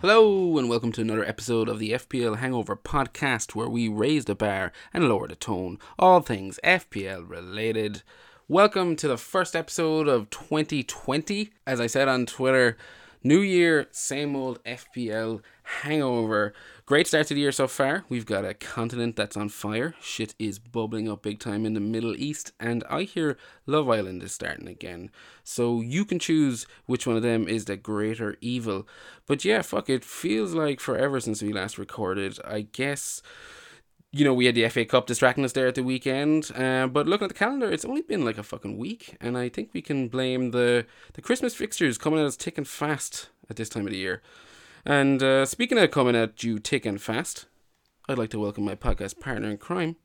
Hello, and welcome to another episode of the FPL Hangover podcast, where we raise the bar and lower the tone, all things FPL related. Welcome to the first episode of 2020. As I said on Twitter, new year, same old FPL hangover. Great start to the year so far. We've got a continent that's on fire. Shit is bubbling up big time in the Middle East, and I hear Love Island is starting again. So you can choose which one of them is the greater evil. But yeah, fuck, it feels like forever since we last recorded. I guess you know, we had the FA Cup distracting us there at the weekend. Uh, but looking at the calendar, it's only been like a fucking week, and I think we can blame the the Christmas fixtures coming at us thick and fast at this time of the year. And uh, speaking of coming at you thick and fast, I'd like to welcome my podcast partner in crime,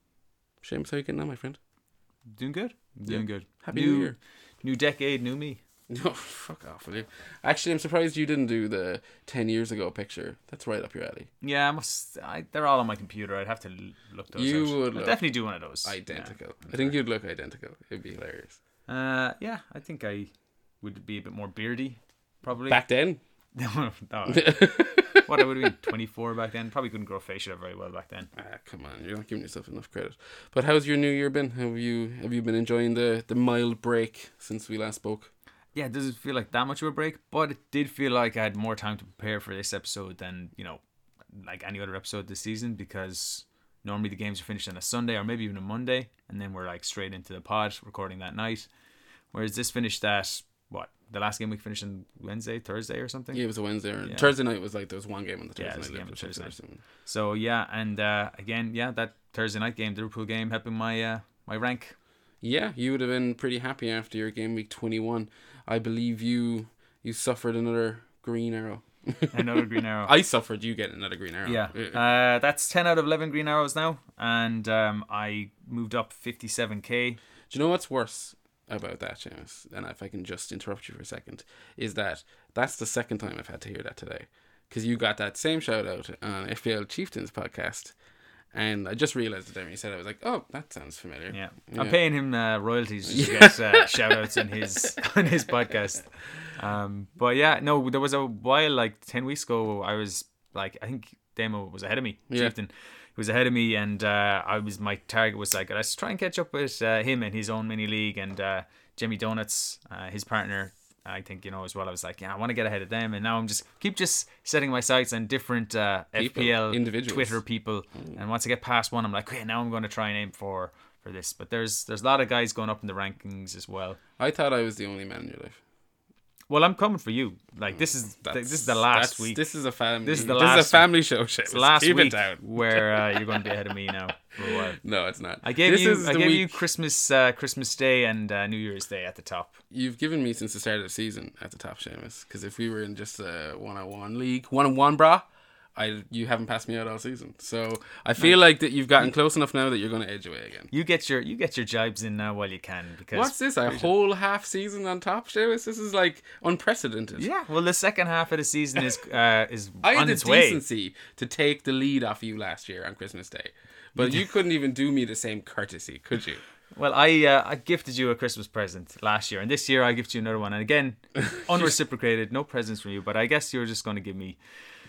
Seamus. How are you getting on, my friend? Doing good. Doing good. Happy new, New Year. New decade, new me. No, fuck off, will you? Actually, I'm surprised you didn't do the 10 years ago picture. That's right up your alley. Yeah, I must. I, they're all on my computer. I'd have to look those You out. would definitely do one of those. Identical. I think you'd look identical. It'd be hilarious. Yeah. Uh, yeah, I think I would be a bit more beardy, probably. Back then, no, what I would have been 24 back then. Probably couldn't grow facial hair very well back then. Ah, come on, you're not giving yourself enough credit. But how's your new year been? Have you have you been enjoying the the mild break since we last spoke? Yeah, it doesn't feel like that much of a break, but it did feel like I had more time to prepare for this episode than, you know, like any other episode this season because normally the games are finished on a Sunday or maybe even a Monday, and then we're like straight into the pod recording that night. Whereas this finished at? The last game we finished on Wednesday, Thursday or something? Yeah, it was a Wednesday. Or Yeah. Thursday night was like there was one game on the Thursday Yeah, night. game on Thursday awesome. So yeah, and uh, again, yeah, that Thursday night game, the Liverpool game, helping my uh, my rank. Yeah, you would have been pretty happy after your game week twenty one. I believe you you suffered another green arrow. Another green arrow. I suffered you getting another green arrow. Yeah, uh, that's ten out of eleven green arrows now, and um, I moved up fifty seven k. Do you know what's worse about that, Seamus? And if I can just interrupt you for a second, is that that's the second time I've had to hear that today. Because you got that same shout out on FPL Chieftains podcast. And I just realized that when you said it. I was like, oh, that sounds familiar. Yeah. Yeah. I'm paying him uh, royalties just to get uh, shout outs in his on his podcast. Um, but yeah, no, there was a while like ten weeks ago. I was like, I think Demo was ahead of me. Yeah. Chieftain, he was ahead of me, and uh, I was my target was like, let's try and catch up with uh, him in his own mini league, and uh, Jimmy Donuts, uh, his partner. I think you know as well. I was like, yeah, I want to get ahead of them, and now I'm just keep just setting my sights on different uh, People, FPL individuals. Twitter people, and once I get past one, I'm like, okay, now I'm going to try and aim for for this. But there's there's a lot of guys going up in the rankings as well. I thought I was the only man in your life. Well, I'm coming for you. Like this is this is the last week. This is a family. This is the This is a family show, Seamus. Last Keep week where uh, you're going to be ahead of me now for a while. No, it's not. I gave this you I gave week you Christmas uh, Christmas Day and uh, New Year's Day at the top. you've given me since the start of the season at the top, Seamus. Because if we were in just a one-on-one league, one-on-one, brah, I you haven't passed me out all season. So I feel like that you've gotten close enough now that you're going to edge away again. You get your you get your jibes in now while you can because What's this? A whole half season on top, Seamus? This is like unprecedented. yeah. Well, the second half of the season is uh, is I had on the its way. decency to take the lead off you last year on Christmas Day, but you couldn't even do me the same courtesy, could you? Well, I uh, I gifted you a Christmas present last year, and this year I gift you another one. And again, unreciprocated, no presents from you. But I guess you're just going to give me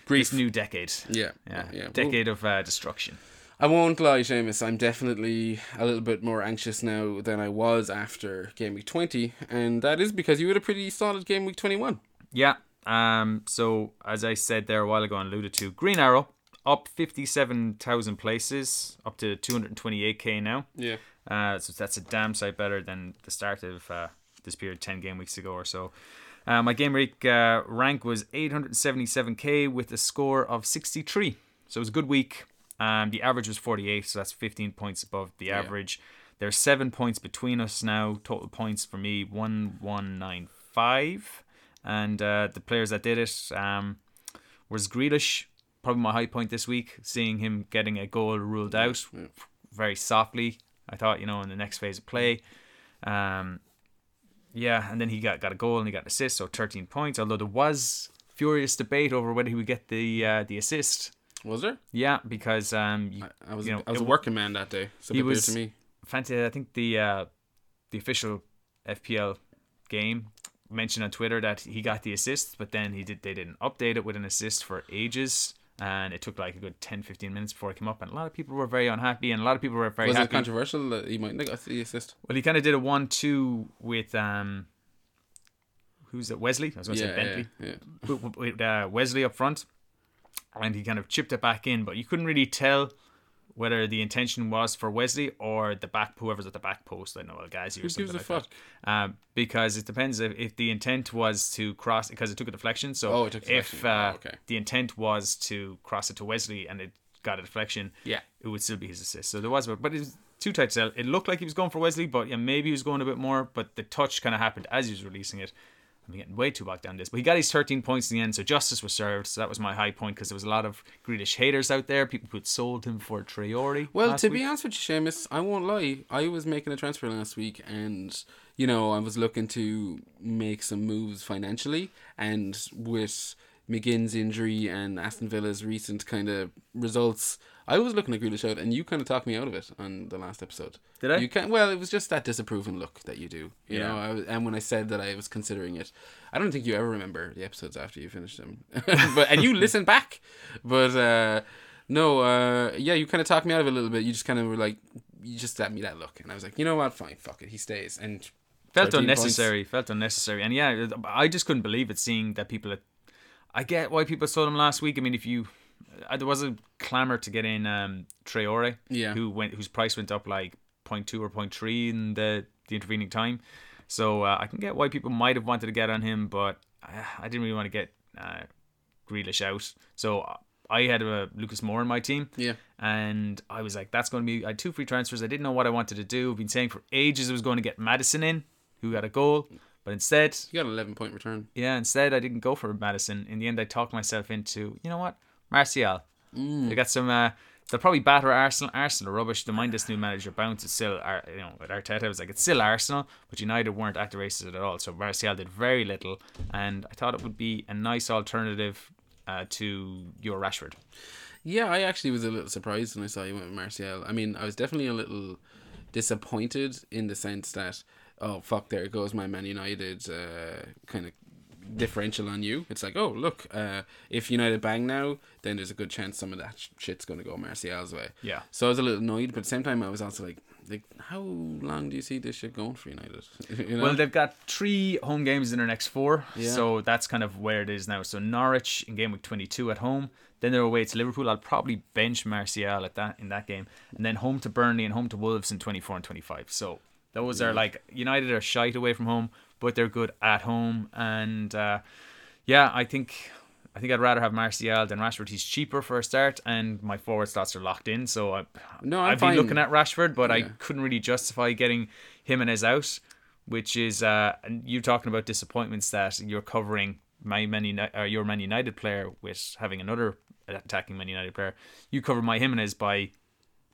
Grief. this new decade. Yeah, Yeah, yeah. Well, decade of uh, destruction. I won't lie, Seamus. I'm definitely a little bit more anxious now than I was after game week 20, and that is because you had a pretty solid game week 21. Yeah. Um. So as I said there a while ago and alluded to, Green Arrow up fifty-seven thousand places, up to two hundred twenty-eight k now. Yeah. Uh. So that's a damn sight better than the start of uh, this period ten game weeks ago or so. Uh, my game week uh, rank was 877k with a score of 63. So it was a good week. Um, the average was 48, so that's 15 points above the average. There's seven points between us now. Total points for me 1195. And uh, the players that did it um, was Grealish, probably my high point this week, seeing him getting a goal ruled out very softly. I thought, you know, in the next phase of play. Um, yeah, and then he got, got a goal and he got an assist, so 13 points. Although there was furious debate over whether he would get the uh, the assist. Was there? Yeah, because um, you, I was you know, I was a working man that day, so he it was was- to me. fancy. I think the uh, the official FPL game mentioned on Twitter that he got the assist, but then he did they didn't update it with an assist for ages. And it took like a good 10 15 minutes before it came up. And a lot of people were very unhappy, and a lot of people were very Was it controversial that he might not got the assist? well, he kind of did a 1 2 with, um, who's it? Wesley? I was going to Yeah, say Bentley. yeah, yeah. with, with uh, Wesley up front, and he kind of chipped it back in, but you couldn't really tell whether the intention was for Wesley or the back whoever's at the back post. I know El Ghazi or Who something a like fuck? that. Um, because it depends if, if the intent was to cross because it took a deflection. So Oh, it took if uh, Oh, okay. the intent was to cross it to Wesley and it got a deflection, Yeah. it would still be his assist. So there was, but it was too tight to tell. It looked like he was going for Wesley, but yeah, maybe he was going a bit more. But the touch kind of happened as he was releasing it. I'm getting way too bogged down in this, but he got his 13 points in the end, so justice was served. So that was my high point because there was a lot of Grealish haters out there. People who'd sold him for Traore. Well, to week. be honest with you, Seamus, I won't lie. I was making a transfer last week, and you know, I was looking to make some moves financially, and with McGinn's injury and Aston Villa's recent kind of results, I was looking at Grealish out, and you kind of talked me out of it on the last episode. Did I? You can Well, it was just that disapproving look that you do. You Yeah. know, I was, and when I said that I was considering it, I don't think you ever remember the episodes after you finished them, but and you listen back, but. uh no, uh, yeah, you kind of talked me out of it a little bit. You just kind of were like, you just let me that look, and I was like, you know what, fine, fuck it, he stays. And felt 13 points. unnecessary. Felt unnecessary, and yeah, I just couldn't believe it. Seeing that people, had, I get why people saw them last week. I mean, if you, uh, there was a clamor to get in um, Traore, Yeah. who went, whose price went up like 0.2 or 0.3 in the the intervening time. So uh, I can get why people might have wanted to get on him, but I, I didn't really want to get uh, Grealish out. So I had a Lucas Moura in my team. Yeah. And I was like, that's going to be. I had two free transfers. I didn't know what I wanted to do. I've been saying for ages I was going to get Maddison in, who got a goal. But instead, you got an 11 point return. yeah, instead I didn't go for Maddison. In the end, I talked myself into, you know what, Martial. They got some. Uh, they'll probably batter Arsenal. Arsenal rubbish. Don't mind this new manager bounce. It's still, Ar- you know, with Arteta, was like, it's still Arsenal, but United weren't at the races at all. So Martial did very little, and I thought it would be a nice alternative uh, to your Rashford. Yeah, I actually was a little surprised when I saw you went with Martial. I mean, I was definitely a little disappointed in the sense that, oh, fuck, there it goes my Man United uh, kind of differential on you. It's like, oh, look, uh, if United bang now, then there's a good chance some of that sh- shit's going to go Martial's way. Yeah. So I was a little annoyed, but at the same time, I was also like, like, how long do you see this shit going for United? you know? Well, they've got three home games in their next four, Yeah. so that's kind of where it is now. So Norwich in game week twenty two at home, then they're away to Liverpool. I'll probably bench Martial at that in that game, and then home to Burnley and home to Wolves in twenty four and twenty five. So those are like United are shite away from home, but they're good at home, and uh, yeah, I think. I think I'd rather have Martial than Rashford. He's cheaper for a start, and my forward slots are locked in. So I, No, I've been fine. looking at Rashford, but I couldn't really justify getting him and his out, which is uh, and you talking about disappointments that you're covering my Man United, or your Man United player with having another attacking Man United player. You cover my Jimenez by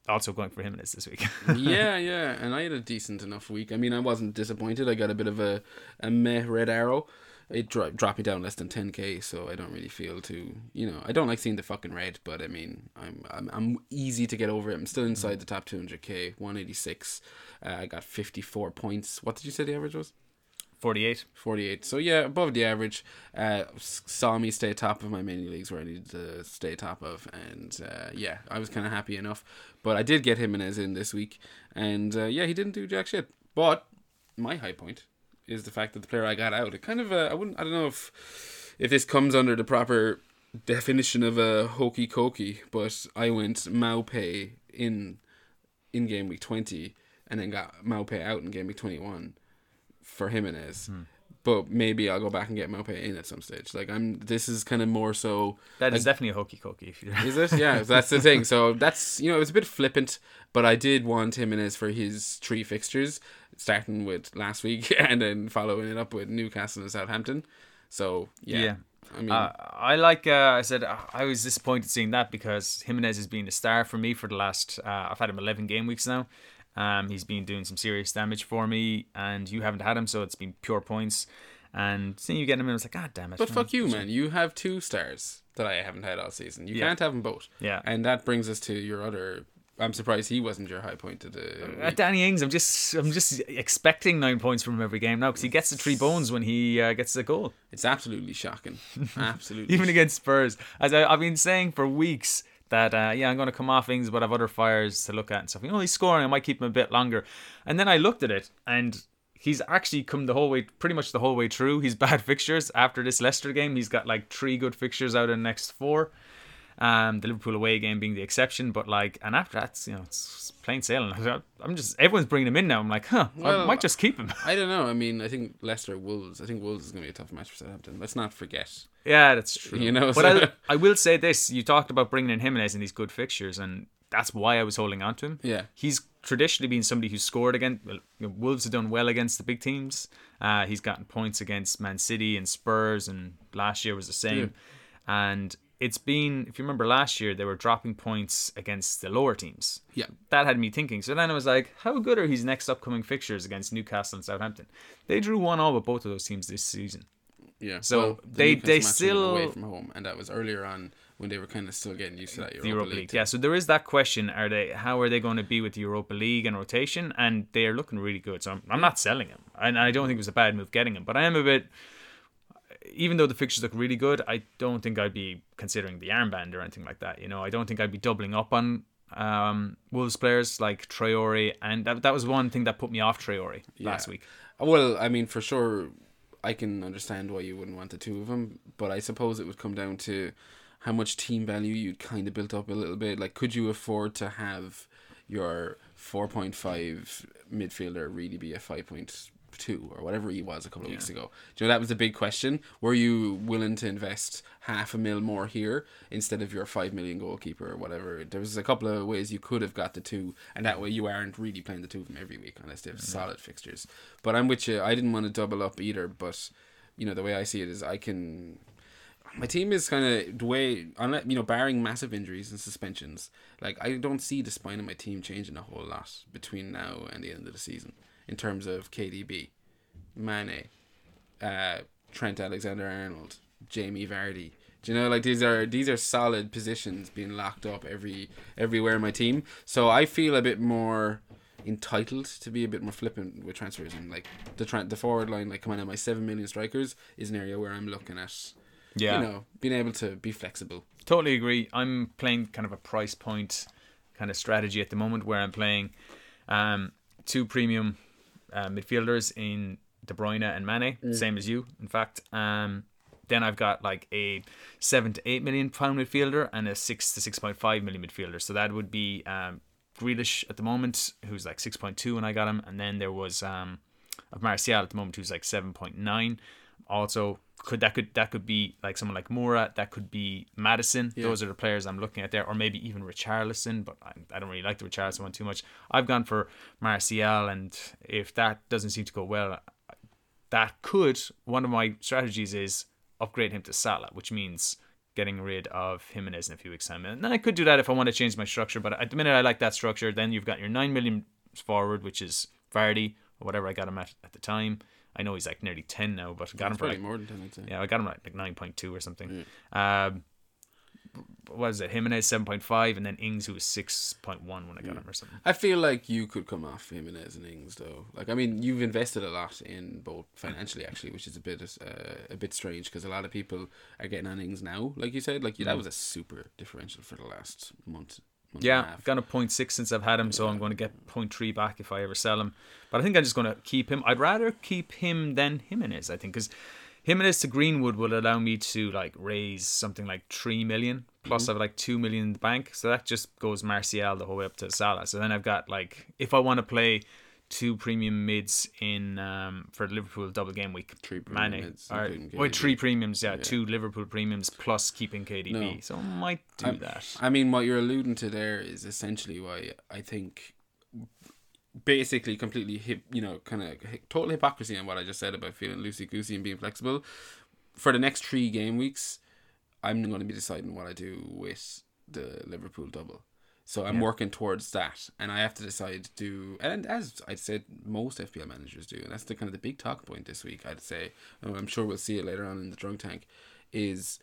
also going for Jimenez this week. yeah, yeah, and I had a decent enough week. I mean, I wasn't disappointed. I got a bit of a, a meh red arrow. It dro- dropped me down less than 10k, so I don't really feel too, you know, I don't like seeing the fucking red, but I mean, I'm I'm, I'm easy to get over it. I'm still inside the top 200k, 186. Uh, I got 54 points. What did you say the average was? 48. 48. So yeah, above the average. Uh, saw me stay top of my mini leagues where I needed to stay top of, and uh, yeah, I was kind of happy enough. But I did get Jimenez in this week, and uh, yeah, he didn't do jack shit. But my high point is the fact that the player I got out. It kind of uh, I wouldn't I don't know if if this comes under the proper definition of a hokey cokey, but I went Maupay in in game week twenty, and then got Maupay out in game week twenty one for Jimenez. But maybe I'll go back and get Maupay in at some stage. Like I'm, this is kind of more so. That is definitely a hokey cokey. If you Is it? Yeah, that's the thing. So that's you know it was a bit flippant, but I did want Jimenez for his three fixtures, starting with last week and then following it up with Newcastle and Southampton. So yeah, Yeah. I mean, Uh, I like. Uh, I said uh, I was disappointed seeing that because Jimenez has been a star for me for the last. Uh, I've had him eleven game weeks now. Um, he's been doing some serious damage for me, and you haven't had him, so it's been pure points. And seeing you getting him in, I was like, God damn it! but fuck you, man. You have two stars that I haven't had all season. You Yeah. can't have them both. Yeah. and that brings us to your other I'm surprised he wasn't your high point of the Uh, Danny Ings, I'm just I'm just expecting nine points from him every game now because he gets the three bones when he uh, gets a goal. It's absolutely shocking. Absolutely. Even against Spurs, as I, I've been saying for weeks that uh, yeah I'm going to come off Ings, but I've other fires to look at and stuff. You know he's scoring, I might keep him a bit longer. And then I looked at it and. He's actually come the whole way, pretty much the whole way through. He's bad fixtures after this Leicester game. He's got like three good fixtures out of the next four. Um, the Liverpool away game being the exception, but like, and after that, you know, it's plain sailing. I'm just everyone's bringing him in now. I'm like, huh, I might just keep him. I don't know. I mean, I think Leicester Wolves. I think Wolves is going to be a tough match for Southampton. Let's not forget. Yeah, that's true. You know, but so- I, I will say this: you talked about bringing in Jimenez in these good fixtures, and that's why I was holding on to him. Yeah. he's traditionally been somebody who scored against. Well, you know, Wolves have done well against the big teams. Uh, he's gotten points against Man City and Spurs, and last year was the same. And it's been, if you remember last year, they were dropping points against the lower teams. Yeah. That had me thinking. So then I was like, how good are his next upcoming fixtures against Newcastle and Southampton? They drew one all with both of those teams this season. Yeah. So Well, the they- Newcastle they still- away from home, and that was earlier on when they were kind of still getting used to that Europa, Europa League. League. Yeah, so there is that question: Are they? How are they going to be with the Europa League and rotation? And they are looking really good. So I'm, I'm not selling him, and I don't think it was a bad move getting him. But I am a bit, even though the fixtures look really good, I don't think I'd be considering the armband or anything like that. You know, I don't think I'd be doubling up on um, Wolves players like Traore, and that that was one thing that put me off Traore last week. Well, I mean, for sure, I can understand why you wouldn't want the two of them, but I suppose it would come down to how much team value you'd kind of built up a little bit. Like, could you afford to have your 4.5 midfielder really be a 5.2 or whatever he was a couple of weeks ago? Do you know, that was the big question. Were you willing to invest half a mil more here instead of your 5 million goalkeeper or whatever? There was a couple of ways you could have got the two, and that way you aren't really playing the two of them every week unless they have mm-hmm. solid fixtures. But I'm with you. I didn't want to double up either, but you know the way I see it is I can. My team is kind of the way, unless you know, barring massive injuries and suspensions. Like I don't see the spine of my team changing a whole lot between now and the end of the season in terms of KDB, Mane, uh, Trent Alexander-Arnold, Jamie Vardy. Do you know like these are these are solid positions being locked up every everywhere in my team. So I feel a bit more entitled to be a bit more flippant with transfers and like the tra- the forward line like come on my seven million strikers is an area where I'm looking at Yeah, you know being able to be flexible. Totally agree. I'm playing kind of a price point kind of strategy at the moment where I'm playing um, two premium uh, midfielders in De Bruyne and Mane, same as you, in fact. Um, then I've got like a seven to eight million pound midfielder and a six to six point five million midfielder. So that would be um, Grealish at the moment, who's like six point two when I got him, and then there was um, of Martial at the moment, who's like seven point nine. Also, could that could that could be like someone like Moura, that could be Maddison. Those are the players I'm looking at there, or maybe even Richarlison. But I, I don't really like the Richarlison one too much. I've gone for Martial, and if that doesn't seem to go well, that could one of my strategies is upgrade him to Salah, which means getting rid of Jimenez in a few weeks' time. And then I could do that if I want to change my structure, but at the minute I like that structure. Then you've got your nine million forward, which is Vardy or whatever I got him at at the time. I know he's like nearly ten now, but I got him It's for like, more than ten, I'd say. yeah, I got him like nine point two or something. Um, was it? Jimenez seven point five, and then Ings who was six point one when I got him or something. I feel like you could come off Jimenez and Ings though. Like I mean, you've invested a lot in both financially actually, which is a bit uh, a bit strange because a lot of people are getting on Ings now. Like you said, like that was a super differential for the last month. Yeah, half. I've got a point six since I've had him, so I'm going to get point three back if I ever sell him. But I think I'm just going to keep him. I'd rather keep him than Jimenez. I think because Jimenez to Greenwood will allow me to like raise something like three million. Plus, I have like two million in the bank, so that just goes Martial the whole way up to Salah. So then I've got like if I want to play two premium mids in um for Liverpool double game week, Three premium Mane, mids, or, well, three premiums, yeah, two Liverpool premiums plus keeping KDB. No. So I might do that. I mean, what you're alluding to there is essentially why I think basically completely hip, you know, kind of total hypocrisy on what I just said about feeling loosey goosey and being flexible. For the next three game weeks, I'm going to be deciding what I do with the Liverpool double. So I'm working towards that, and I have to decide do and as I'd said most FPL managers do, and that's the kind of the big talk point this week. I'd say, and I'm sure we'll see it later on in the drunk tank, is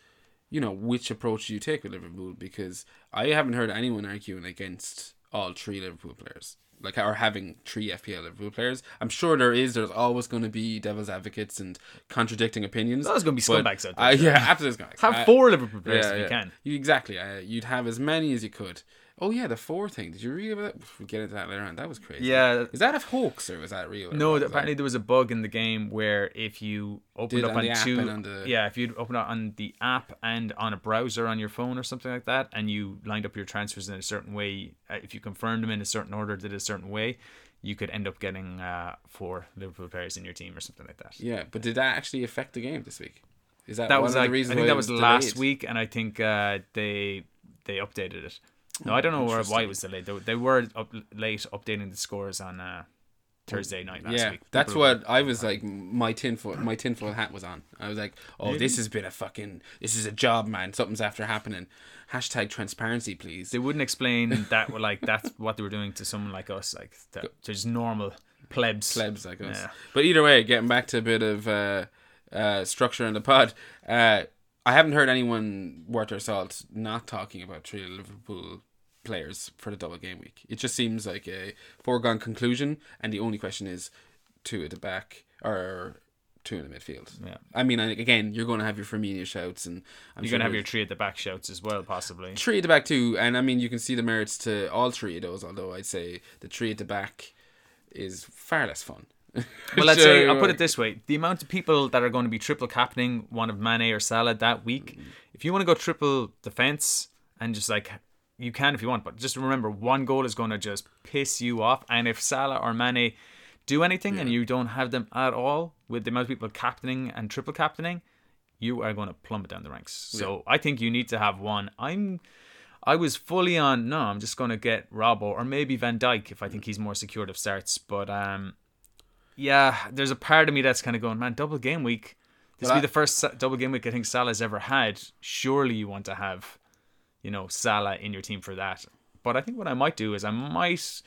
you know which approach do you take with Liverpool because I haven't heard anyone arguing against all three Liverpool players. Like or having three FPL Liverpool players. I'm sure there is. There's always going to be devil's advocates and contradicting opinions. There's gonna be but- scumbags out there, Uh, yeah, absolutely. Have Uh, four Liverpool players if you can. You- exactly. Uh, you'd have as many as you could. Oh yeah, the four thing. Did you read about that? We'll get into that later on. That was crazy. Yeah. Is that a hoax or was that real? No, th- that? apparently there was a bug in the game where if you opened up on on, the app two, and on the- yeah, if you'd open it on the app and on a browser on your phone or something like that, and you lined up your transfers in a certain way, uh, if you confirmed them in a certain order, did a certain way, you could end up getting uh, four Liverpool players in your team or something like that. Yeah, but did that actually affect the game this week? Is that, that one was of the like I think that was delayed? last week, and I think uh, they they updated it. No, I don't know where, why it was delayed. They, they were up late updating the scores on uh, Thursday night last Yeah, week. that's People were- what I was like. My tinfoil, my tinfoil hat was on. I was like, "Oh, this has been a fucking. This is a job, man. Something's after happening." Hashtag transparency, please. they wouldn't explain that like that's what they were doing to someone like us, like that, just normal plebs. plebs like us. Yeah. But either way, getting back to a bit of uh, uh, structure in the pod, uh, I haven't heard anyone worth their salt not talking about three Liverpool players for the double game week. It just seems like a foregone conclusion, and the only question is two at the back or two in the midfield. Yeah. I mean, again, you're going to have your Firmino shouts, and I'm You're sure gonna have there's- your three at the back shouts as well, possibly. three at the back too, and I mean you can see the merits to all three of those. Although I'd say the three at the back is far less fun. Well, let's say I'll put it this way: the amount of people that are going to be triple captaining one of Mane or Salah that week, mm. if you want to go triple defense and just like you can if you want, but just remember one goal is going to just piss you off, and if Salah or Mane do anything and you don't have them at all with the amount of people captaining and triple captaining, you are going to plummet down the ranks. So I think you need to have one. I'm. I was fully on. No, I'm just going to get Robbo or maybe Van Dijk if I think he's more secured of starts. But um, yeah, there's a part of me that's kind of going, man, double game week. This Well, will be I- the first double game week I think Salah's ever had. Surely you want to have, you know, Salah in your team for that. But I think what I might do is I might,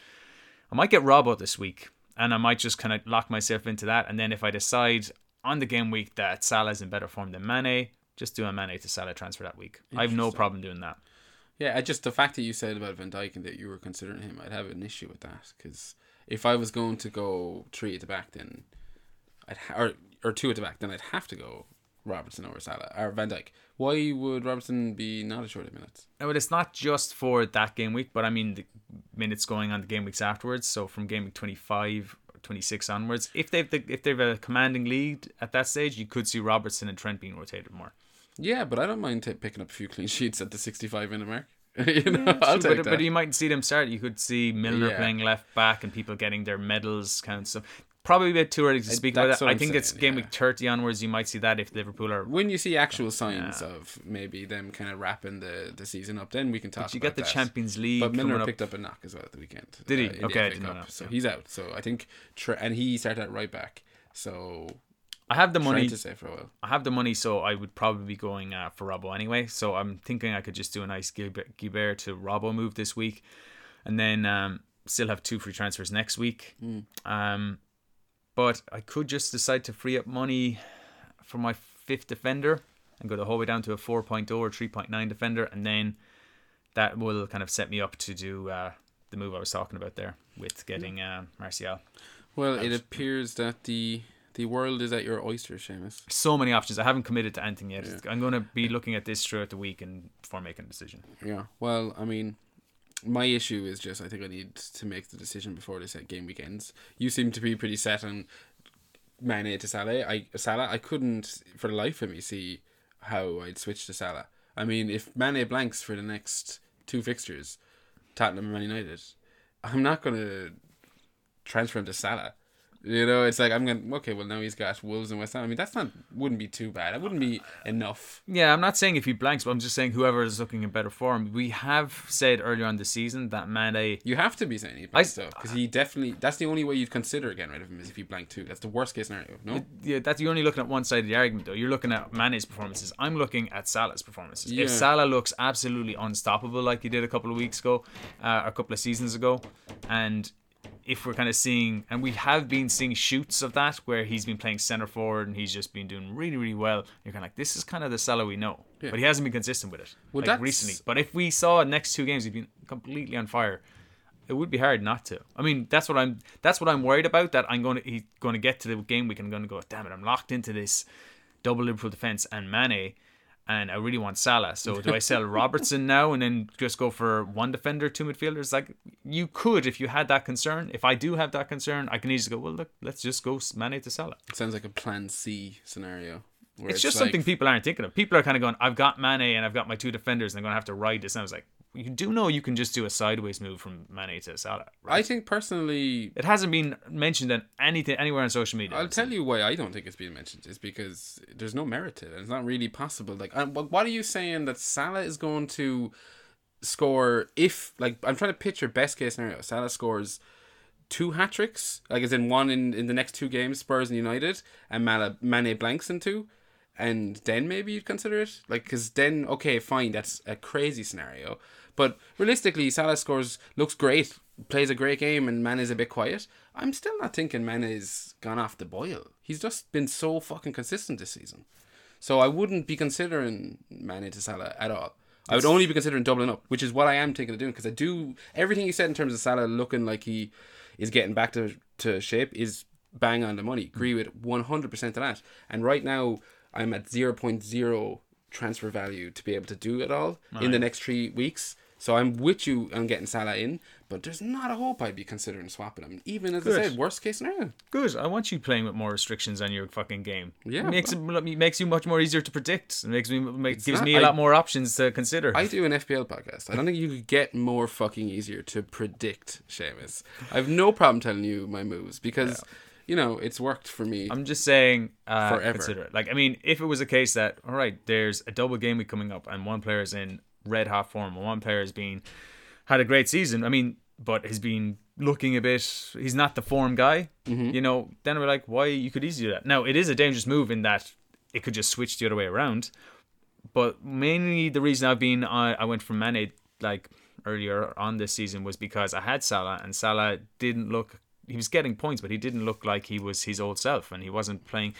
I might get Robbo this week, and I might just kind of lock myself into that. And then if I decide on the game week that Salah's in better form than Mane, just do a Mane to Salah transfer that week. I have no problem doing that. Yeah, I just the fact that you said about Van Dijk and that you were considering him, I'd have an issue with that because if I was going to go three at the back, then I'd ha- or or two at the back, then I'd have to go Robertson over Salah or Van Dijk. Why would Robertson be not a short of minutes? No, but it's not just for that game week, but I mean the minutes going on the game weeks afterwards. So from game week 25, 26 onwards, if they've the, if they've a commanding lead at that stage, you could see Robertson and Trent being rotated more. Yeah, but I don't mind t- picking up a few clean sheets at the sixty-five minute mark. you know, I'll take but, that. but you might see them start. You could see Milner Yeah. playing left back and people getting their medals counts. So probably a bit too early to speak about that. I think it's game yeah. week 30 onwards. You might see that if Liverpool are. when you see actual signs of maybe them kind of wrapping the, the season up, then we can talk. But you about get the that. Champions League But Milner picked up a knock as well at the weekend. Did he? the Okay, I didn't know So yeah. he's out. So I think, and he started at right back. So I have the money. to stay for a while. I have the money, so I would probably be going uh, for Robbo anyway. So I'm thinking I could just do a nice Gilbert, to Robbo move this week, and then um, still have two free transfers next week. Um, but I could just decide to free up money for my fifth defender and go the whole way down to a 4.0 or 3.9 defender, and then that will kind of set me up to do uh, the move I was talking about there with getting uh, Martial. Well, it appears that the the world is at your oyster, Seamus. So many options. I haven't committed to anything yet. I'm going to be looking at this throughout the week and before making a decision. Yeah. Well, I mean, my issue is just I think I need to make the decision before this game weekends. You seem to be pretty set on Mane to Salah. I Salah. I couldn't for the life of me see how I'd switch to Salah. I mean, if Mane blanks for the next two fixtures, Tottenham and Man United, I'm not gonna transfer him to Salah. You know, it's like I'm gonna okay. Well, now he's got Wolves and West Ham. I mean, that's not wouldn't be too bad. That wouldn't be enough. Yeah, I'm not saying if he blanks, but I'm just saying whoever is looking in better form. We have said earlier on the season that Mane. You have to be saying he blanks though, because he definitely. That's the only way you'd consider getting rid of him is if he blanked too. That's the worst case scenario. No. Yeah, that's you're only looking at one side of the argument though. You're looking at Mane's performances. I'm looking at Salah's performances. Yeah. If Salah looks absolutely unstoppable like he did a couple of weeks ago, uh, a couple of seasons ago, and if we're kind of seeing, and we have been seeing shoots of that where he's been playing center forward and he's just been doing really, really well. You're kind of like, this is kind of the Salah we know, Yeah. but he hasn't been consistent with it Well, like that's- recently. But if we saw next two games, he's been completely on fire. it would be hard not to. I mean, that's what I'm that's what I'm worried about. That I'm going to he's going to get to the game week and I'm going to go, damn it, I'm locked into this double Liverpool defense and Mane, and I really want Salah. So do I sell Robertson now and then just go for one defender, two midfielders? Like you could if you had that concern. If I do have that concern, I can easily go, well, look, let's just go Mane to Salah. It sounds like a Plan C scenario. where It's just like- something people aren't thinking of. People are kind of going, I've got Mane and I've got my two defenders and I'm going to have to ride this. And I was like, you do know you can just do a sideways move from Mane to Salah. Right? I think personally, it hasn't been mentioned in anything anywhere on social media. I'll tell you why I don't think it's being mentioned is because there's no merit to it. It's not really possible. Like, um, what are you saying that Salah is going to score if, like, I'm trying to picture best case scenario. Salah scores two hat tricks, like, as in one in, in the next two games, Spurs and United, and Mane, Mane blanks in two, and then maybe you'd consider it. Like, because then, okay, fine, that's a crazy scenario. But realistically, Salah scores, looks great, plays a great game, and Mane is a bit quiet. I'm still not thinking Mane's gone off the boil. He's just been so fucking consistent this season. So I wouldn't be considering Mane to Salah at all. I would only be considering doubling up, which is what I am thinking of doing because I do everything you said in terms of Salah looking like he is getting back to, to shape is bang on the money. Agree with 100% of that. And right now, I'm at 0.0 transfer value to be able to do it all in the next three weeks. So I'm with you on getting Salah in, but there's not a hope I'd be considering swapping him. Even as Good. I said, worst case scenario. Good. I want you playing with more restrictions on your fucking game. Yeah, it makes it makes you much more easier to predict. It makes me make, gives not- me a I- lot more options to consider. I do an FPL podcast. I don't think you could get more fucking easier to predict, Seamus. I have no problem telling you my moves because, you know, it's worked for me. I'm just saying, uh, Forever. consider it. Like, I mean, if it was a case that, all right, there's a double game week coming up, and one player is in red hot form, and one player has been had a great season. I mean, but has been looking a bit. He's not the form guy, mm-hmm. you know. Then we're like, why you could easily do that? Now, it is a dangerous move in that it could just switch the other way around. But mainly the reason I've been I, I went from Mane like earlier on this season was because I had Salah and Salah didn't look he was getting points but he didn't look like he was his old self and he wasn't playing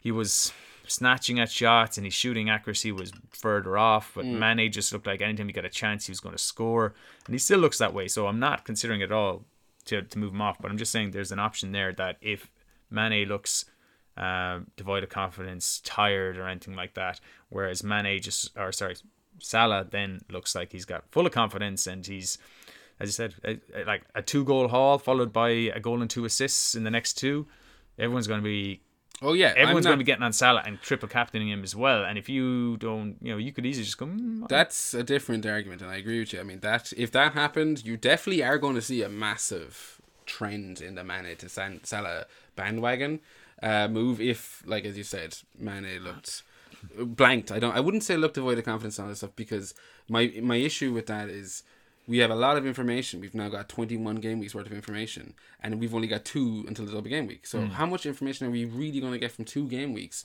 he was snatching at shots and his shooting accuracy was further off but Mane just looked like anytime he got a chance he was going to score and he still looks that way so I'm not considering it at all to, to move him off but I'm just saying there's an option there that if Mane looks uh, devoid of confidence, tired, or anything like that. Whereas Mane just, or sorry, Salah then looks like he's got full of confidence and he's, as you said, a, a- like a two goal haul followed by a goal and two assists in the next two. Everyone's going to be oh, yeah. everyone's going to be getting on Salah and triple captaining him as well. And if you don't, you know, you could easily just go. Mm, That's a different argument, and I agree with you. I mean, that if that happened, you definitely are going to see a massive trend in the Mane to San- Salah bandwagon uh, move. If, like as you said, Mane looked blanked. I don't. I wouldn't say looked devoid of confidence and all this stuff because my my issue with that is we have a lot of information. We've now got 21 game weeks worth of information, and we've only got two until the double game week. So, hmm. how much information are we really going to get from two game weeks?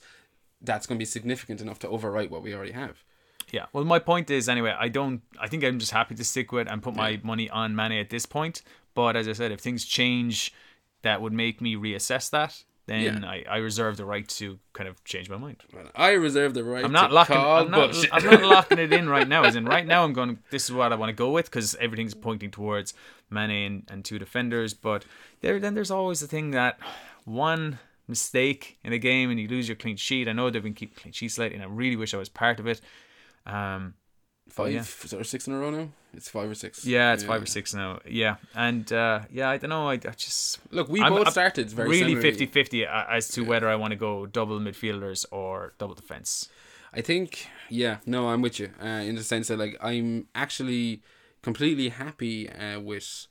That's going to be significant enough to overwrite what we already have. Yeah. Well, my point is anyway. I don't. I think I'm just happy to stick with and put my money on Mane at this point. But as I said, if things change, that would make me reassess that. Then Yeah. I, I reserve the right to kind of change my mind. I reserve the right. I'm not locking. I'm not. I'm not locking it in right now. As in, right now, I'm going. This is what I want to go with because everything's pointing towards Mane and, and two defenders. But there, then there's always the thing that one mistake in a game and you lose your clean sheet. I know they've been keeping clean sheets lately, and I really wish I was part of it. Um, five yeah. or six in a row now. It's five or six. yeah, it's five or six now. Yeah, and uh, yeah, I don't know. I, I just Look, we I'm- both I'm started very really similarly. 50-50 as to whether I want to go double midfielders or double defense. I think, yeah, no, I'm with you uh, in the sense that like I'm actually completely happy uh, with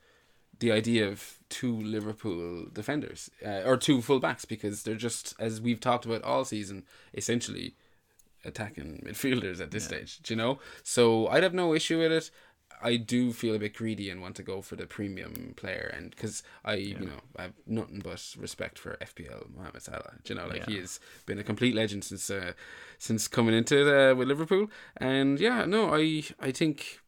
the idea of two Liverpool defenders uh, or two fullbacks because they're just as we've talked about all season, essentially attacking midfielders at this stage. Do you know? So I'd have no issue with it. I do feel a bit greedy and want to go for the premium player, and because I, you know, I have nothing but respect for FPL Mohamed Salah. Do you know, like he has been a complete legend since uh, since coming into it uh, with Liverpool, and yeah, no, I I think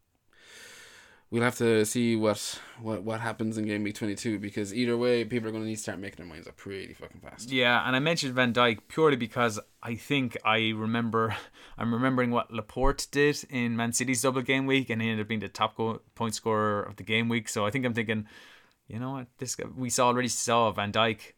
we'll have to see what what what happens in game week 22 because either way people are going to need to start making their minds up pretty fucking fast Yeah, and I mentioned Van Dijk purely because I think I remember I'm remembering what Laporte did in Man City's double game week, and he ended up being the top go- point scorer of the game week. So I think I'm thinking, you know what, this guy, we saw already saw Van Dijk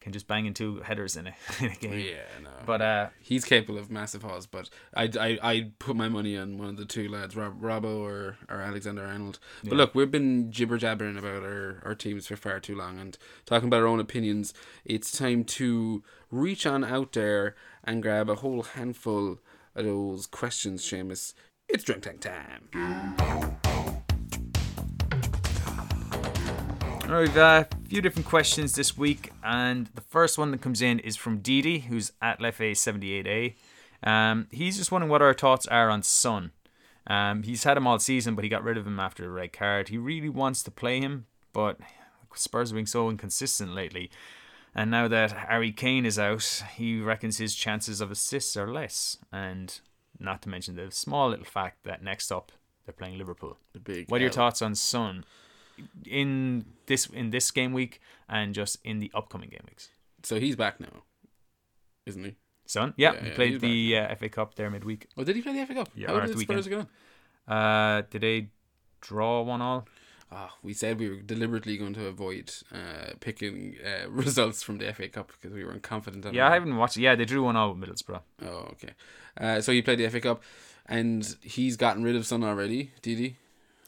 can just bang in two headers in a, in a game. yeah no. But uh, he's capable of massive hauls but I I I put my money on one of the two lads Rob, Robbo or or Alexander Arnold. But look we've been jibber jabbering about our our teams for far too long and talking about our own opinions. It's time to reach on out there and grab a whole handful of those questions Seamus. It's drink tank time We've uh, a few different questions this week, and the first one that comes in is from Didi, who's at Lefe78A. Um, he's just wondering what our thoughts are on Son. Um, he's had him all season, but he got rid of him after the red card. He really wants to play him, but Spurs have been so inconsistent lately. And now that Harry Kane is out, he reckons his chances of assists are less. And not to mention the small little fact that next up they're playing Liverpool. the big What are your L. thoughts on Son in this in this game week and just in the upcoming game weeks? so he's back now isn't he Son, yeah, Yeah, he yeah, played the uh, FA Cup there midweek. oh did he play the FA Cup Yeah, how did the Spurs on Uh, did they draw one all? Ah, we said we were deliberately going to avoid uh, picking uh, results from the FA Cup because we weren't confident. On Yeah, I haven't watched. it. Yeah, they drew one all with Middlesbrough. Oh, okay. Uh, so he played the FA Cup, and he's gotten rid of Son already. Did he?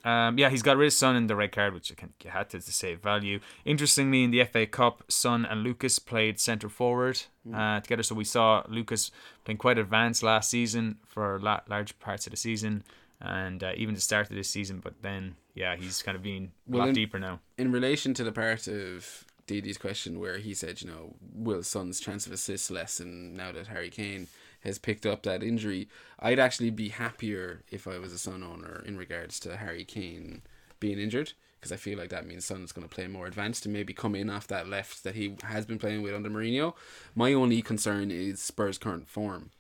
Um, yeah, he's got rid of Son in the red card, which I think you had to, to save value. Interestingly, in the FA Cup, Son and Lucas played centre forward uh, together. So we saw Lucas playing quite advanced last season for la- large parts of the season, and uh, even the start of this season. But then, yeah, he's kind of been a Well, lot in- deeper now. In relation to the part of Didi's question where he said, you know, will Son's chance of assists lessen now that Harry Kane has picked up that injury? I'd actually be happier if I was a Son owner in regards to Harry Kane being injured. Because I feel like that means Son's going to play more advanced and maybe come in off that left that he has been playing with under Mourinho. My only concern is Spurs' current form.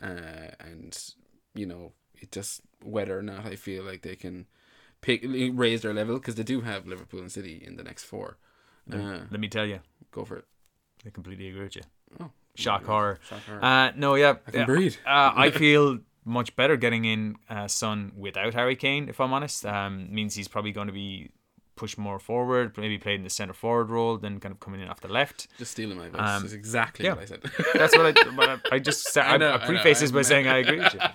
Uh, and, you know, it just whether or not I feel like they can pick raise their level because they do have Liverpool and City in the next four. Uh, Let me tell you, go for it. I completely agree with you. Oh, Shock horror. Shock horror. Uh, no, yeah. I can yeah, breathe. Uh, I feel much better getting in uh, Son without Harry Kane, if I'm honest. Um, means he's probably going to be pushed more forward, maybe played in the centre forward role, then kind of coming in off the left. Just stealing my voice. um, That's exactly yeah. what I said. That's what I, what I, I just said. I, know, I I preface this by saying I agree with you.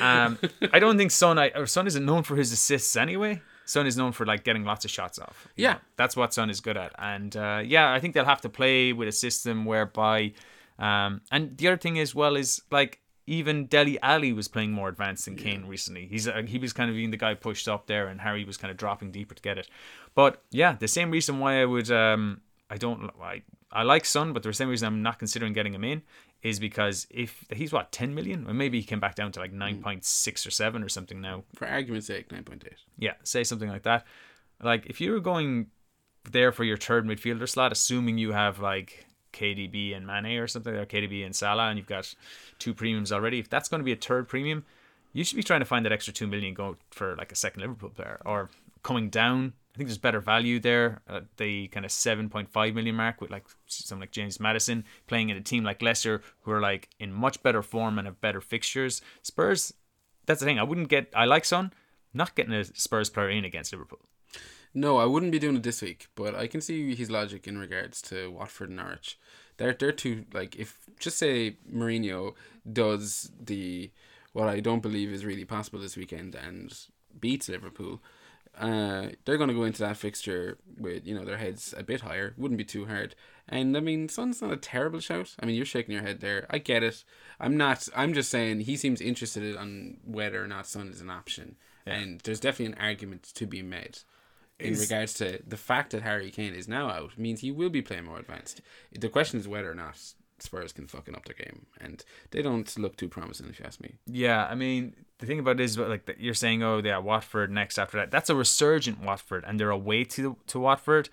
Um, I don't think Son. I, or Son isn't known for his assists anyway. Son is known for like getting lots of shots off. Yeah. know. that's what Son is good at. And uh, yeah, I think they'll have to play with a system whereby. Um, and the other thing as well is like even Dele Alli was playing more advanced than Kane recently. He's uh, he was kind of being the guy pushed up there, and Harry was kind of dropping deeper to get it. But yeah, the same reason why I would um I don't I I like Son, but the same reason I'm not considering getting him in is because if he's what 10 million, or maybe he came back down to like 9.6 or 7 or something now. For argument's sake, nine point eight. Yeah, say something like that. Like if you were going there for your third midfielder slot, assuming you have like KDB and Mane or something, or KDB and Salah, and you've got two premiums already, if that's going to be a third premium, you should be trying to find that extra two million go for like a second Liverpool player or coming down. I think there's better value there at the kind of 7.5 million mark with like someone like James Maddison playing in a team like Leicester who are like in much better form and have better fixtures. Spurs, that's the thing. I wouldn't get. I like Son, not getting a Spurs player in against Liverpool. No, I wouldn't be doing it this week, but I can see his logic in regards to Watford and Norwich. They're they're two like if just say Mourinho does the what I don't believe is really possible this weekend and beats Liverpool, uh, they're going to go into that fixture with you know their heads a bit higher. Wouldn't be too hard. And I mean, Son's not a terrible shout. I mean, you're shaking your head there. I get it. I'm not. I'm just saying he seems interested on whether or not Son is an option, and there's definitely an argument to be made in Is- regards to the fact that Harry Kane is now out means he will be playing more advanced. The question is whether or not Spurs can fucking up their game, and they don't look too promising if you ask me. Yeah, I mean the thing about it is like that you're saying, oh yeah, Watford next after that. That's a resurgent Watford, and they're away to to Watford.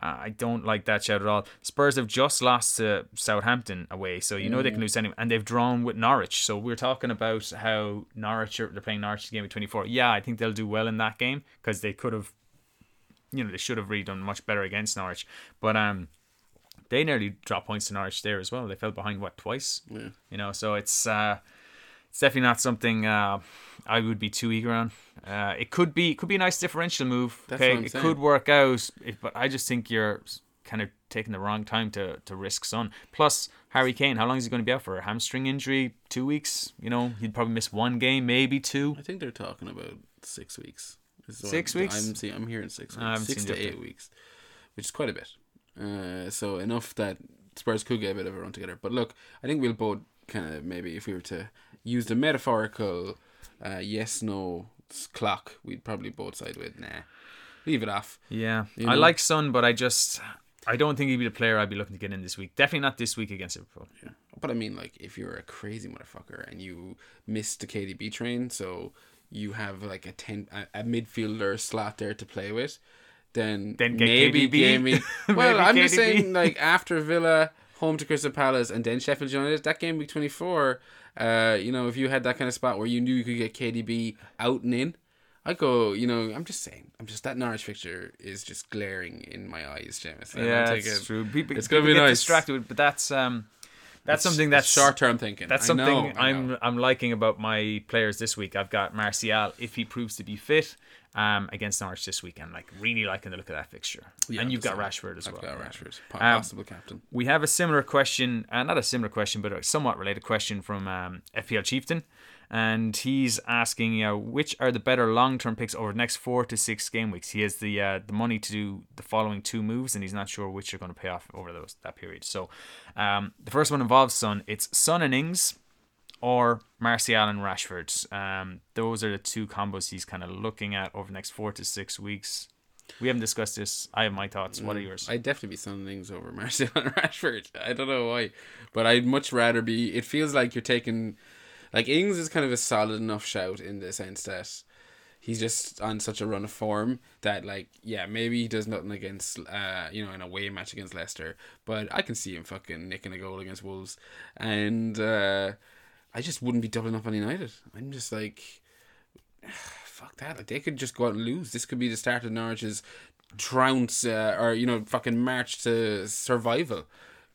Uh, I don't like that shout at all. Spurs have just lost to Southampton away, so you know they can lose anyway, and they've drawn with Norwich. So we're talking about how Norwich are they're playing Norwich game of 24. Yeah, I think they'll do well in that game because they could have, you know, they should have really done much better against Norwich. But um, they nearly dropped points to Norwich there as well. They fell behind what twice. Yeah. You know, so it's uh, it's definitely not something uh, I would be too eager on. Uh, it could be it could be a nice differential move. That's okay, it saying. could work out, if, but I just think you're kind of taking the wrong time to to risk Son. Plus, Harry Kane, how long is he going to be out for? A hamstring injury? Two weeks? You know, he'd probably miss one game, maybe two. I think they're talking about six weeks. Six I'm, weeks? I'm seeing. I'm hearing six weeks, six to eight weeks, which is quite a bit. Uh, so enough that Spurs could get a bit of a run together. But look, I think we'll both kind of maybe if we were to use the metaphorical uh, yes no clock, we'd probably both side with nah, leave it off. Yeah, You I like Son, but I just I don't think he'd be the player I'd be looking to get in this week. Definitely not this week against Liverpool. Yeah. But I mean, like, if you're a crazy motherfucker and you missed the KDB train, so you have like a ten a, a midfielder slot there to play with, then Then get maybe KDB. Well, Maybe I'm just saying, like, after Villa, home to Crystal Palace, and then Sheffield United, that game week twenty four. Uh, you know, if you had that kind of spot where you knew you could get KDB out and in. I go, you know, I'm just saying, I'm just that Norwich fixture is just glaring in my eyes, James. Yeah, take it's it- true. People, it's gonna be nice. distracted, but that's um, that's something that's short term thinking. That's I something know, I'm. I'm liking about my players this week. I've got Martial if he proves to be fit um, against Norwich this week. I'm like really liking the look of that fixture. Yeah, and you've got Rashford as I've well. got yeah. Rashford, Um, possible captain. We have a similar question, uh, not a similar question, but a somewhat related question from um, FPL Chieftain. And he's asking, you know, which are the better long-term picks over the next four to six game weeks? He has the uh, the money to do the following two moves, and he's not sure which are going to pay off over those that period. So, um, the first one involves Son. It's Son and Ings, or Martial and Rashford. Um, those are the two combos he's kind of looking at over the next four to six weeks. We haven't discussed this. I have my thoughts. What are yours? I'd definitely be Son Ings over Martial and Rashford. I don't know why, but I'd much rather be. It feels like you're taking, like Ings is kind of a solid enough shout in the sense that he's just on such a run of form that like yeah maybe he does nothing against uh you know in a away match against Leicester, but I can see him fucking nicking a goal against Wolves, and uh I just wouldn't be doubling up on United. I'm just like fuck that. Like they could just go out and lose. This could be the start of Norwich's trounce uh, or you know fucking march to survival,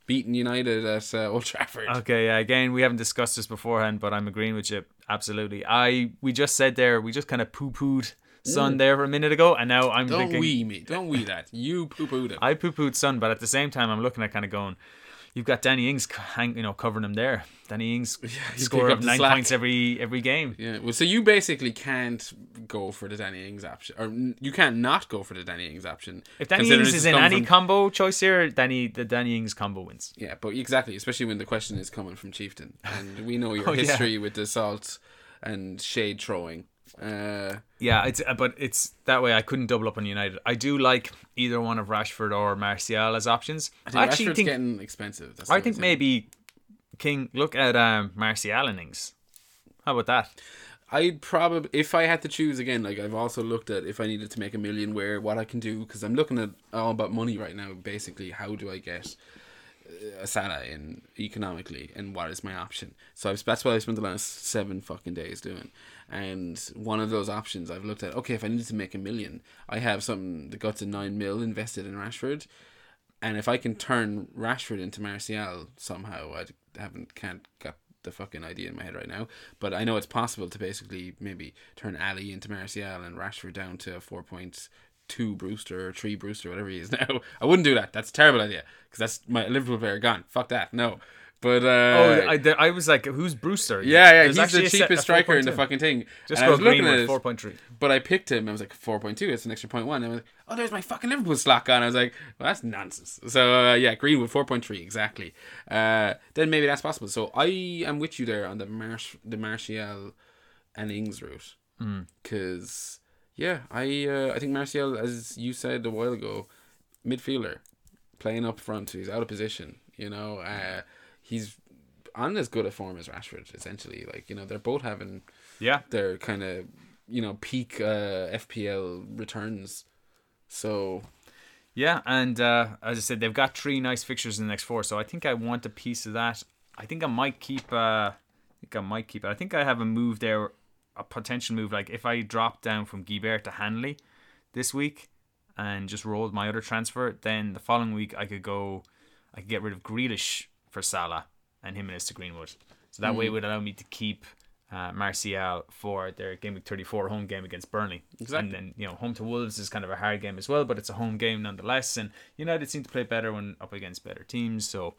beating United at uh, Old Trafford. Okay, yeah, again, we haven't discussed this beforehand, but I'm agreeing with you absolutely. I we just said there, we just kind of poo pooed Son there for a minute ago, and now I'm don't thinking we me? Don't we that? You poo pooed it. I poo pooed Son, but at the same time, I'm looking at kind of going. You've got Danny Ings, hang, you know, covering him there. Danny Ings yeah, score up nine slack. points every every game. Yeah, well, so you basically can't go for the Danny Ings option, or you can't not go for the Danny Ings option. If Danny Ings is in any from- combo choice here, Danny the Danny Ings combo wins. Yeah, but exactly, especially when the question is coming from Chieftain, and we know your Oh, yeah. history with the salt and shade throwing. Uh, Yeah, it's uh, but it's that way. I couldn't double up on United. I do like either one of Rashford or Martial as options. I I, think actually Rashford's think getting expensive. That's I think maybe King look at um, Martial innings. How about that? I'd probably, if I had to choose again, like I've also looked at if I needed to make a million, where what I can do because I'm looking at all about money right now. Basically, how do I get uh, a Salah in economically, and what is my option? So I've, that's what I spent the last seven fucking days doing. And one of those options I've looked at. Okay, if I needed to make a million, I have something that got to nine mil invested in Rashford, and if I can turn Rashford into Martial somehow, I haven't can't got the fucking idea in my head right now, but I know it's possible to basically maybe turn Ali into Martial and Rashford down to four point two Brewster or three Brewster, whatever he is now. I wouldn't do that. That's a terrible idea because that's my Liverpool player gone. Fuck that. No, but uh, oh, I, I was like, who's Brewster? yeah, yeah, There's he's the actually a set- cheapest striker in the fucking thing. Just And I was looking at it, four point three. but I picked him. I was like four point two. It's an extra point one. And I was like, oh, there's my fucking Liverpool slack on. I was like, well, that's nonsense. So uh, yeah, Greenwood four point three exactly. Uh, then maybe that's possible. So I am with you there on the Marsh, the Martial, and Ings route. Because yeah, I uh, I think Martial, as you said a while ago, midfielder, playing up front. He's out of position. You know, uh, he's on as good a form as Rashford. Essentially, like you know, they're both having Yeah, their kind of you know peak uh, FPL returns. So Yeah, and uh, as I said, they've got three nice fixtures in the next four, so I think I want a piece of that. I think I might keep. Uh, I think I might keep it. I think I have a move there, a potential move. Like if I drop down from Guilbert to Hanley this week and just rolled my other transfer, then the following week I could go. I could get rid of Grealish for Salah and Jimenez to Greenwood. So that way it would allow me to keep uh, Martial for their game week 34 home game against Burnley. Exactly. And then, you know, home to Wolves is kind of a hard game as well, but it's a home game nonetheless. And United seem to play better when up against better teams. So,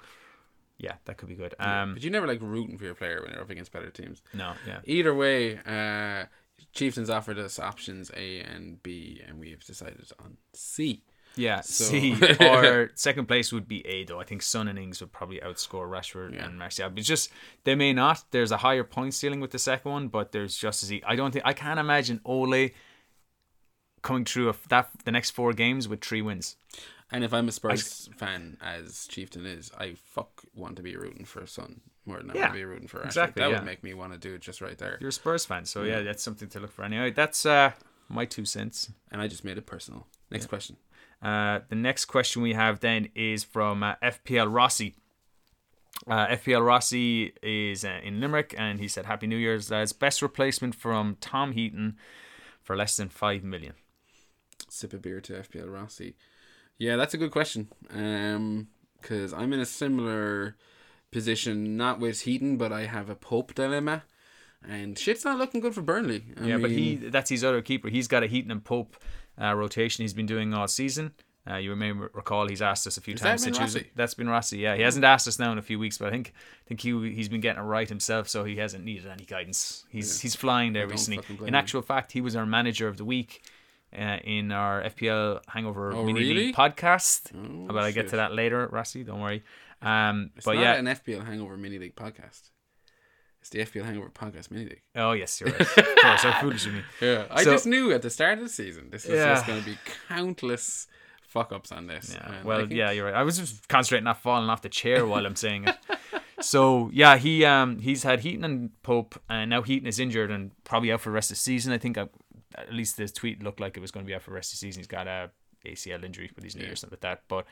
yeah, that could be good. Um, But you never like rooting for your player when you're up against better teams. no, yeah. Either way, uh, Chieftains offered us options A and B, and we've decided on C. Yeah, So- C or second place would be A though. I think Son and Ings would probably outscore Rashford Yeah. and Martial. But it's just they may not. There's a higher point ceiling with the second one, but there's just as e- I don't think I can't imagine Ole coming through that the next four games with three wins. And if I'm a Spurs fan, as Chieftain is, I fuck want to be rooting for Son more than I Yeah, want to be rooting for Rashford. exactly, That yeah. would make me want to do it just right there. You're a Spurs fan, so yeah, that's something to look for anyway. That's uh my two cents. And I just made it personal. Next question. Uh, the next question we have then is from uh, FPL Rossi. Uh, FPL Rossi is uh, in Limerick, and he said, "Happy New Year's, lads! Best replacement from Tom Heaton for less than five million. Sip a beer to FPL Rossi. Yeah, that's a good question. Um, because I'm in a similar position, not with Heaton, but I have a Pope dilemma, and shit's not looking good for Burnley. I yeah, but he—that's his other keeper. He's got a Heaton and Pope uh, rotation. He's been doing all season. Uh, you may recall he's asked us a few times that been to choose. Rossi? That's been Rossi. Yeah, he hasn't asked us now in a few weeks, but I think I think he he's been getting it right himself, so he hasn't needed any guidance. He's he's flying there don't recently. In actual fact, he was our manager of the week uh, in our FPL Hangover Oh, mini really? league podcast. Oh, but I get to that later, Rossi. Don't worry. Um, it's but not yeah, an FPL Hangover mini league podcast. It's the FPL Hangover podcast mini league. oh yes, you're right. of course, how foolish of me. Yeah, I So- just knew at the start of the season this was Yeah. just going to be countless fuck ups on this. Yeah. Well, think- yeah, you're right. I was just concentrating not falling off the chair while I'm saying it. So yeah, he um he's had Heaton and Pope, and now Heaton is injured and probably out for the rest of the season. I think uh at least the tweet looked like it was going to be out for the rest of the season. He's got a ACL injury with his knee Yeah. or something like that. But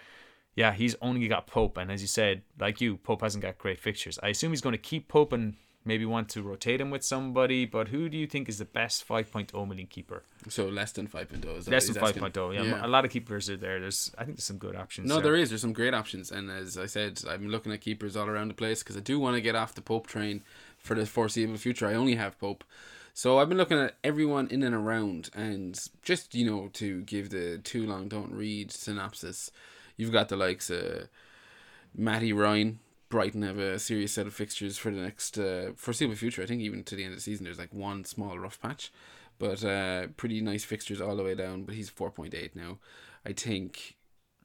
yeah, he's only got Pope, and as you said, like you, Pope hasn't got great fixtures. I assume he's going to keep Pope and maybe want to rotate him with somebody. But who do you think is the best 5.0 million keeper? So less than 5.0. Is that Less than asking? 5.0. Yeah, Yeah. a lot of keepers are there. There's I think there's some good options. No, there. there is. There's some great options, and as I said, I'm looking at keepers all around the place because I do want to get off the Pope train for the foreseeable future. I only have Pope, so I've been looking at everyone in and around, and just you know to give the too long don't read synopsis, you've got the likes of Matty Ryan. Brighton have a serious set of fixtures for the next uh, foreseeable future. I think even to the end of the season, there's like one small rough patch, but uh, pretty nice fixtures all the way down. But he's four point eight now. I think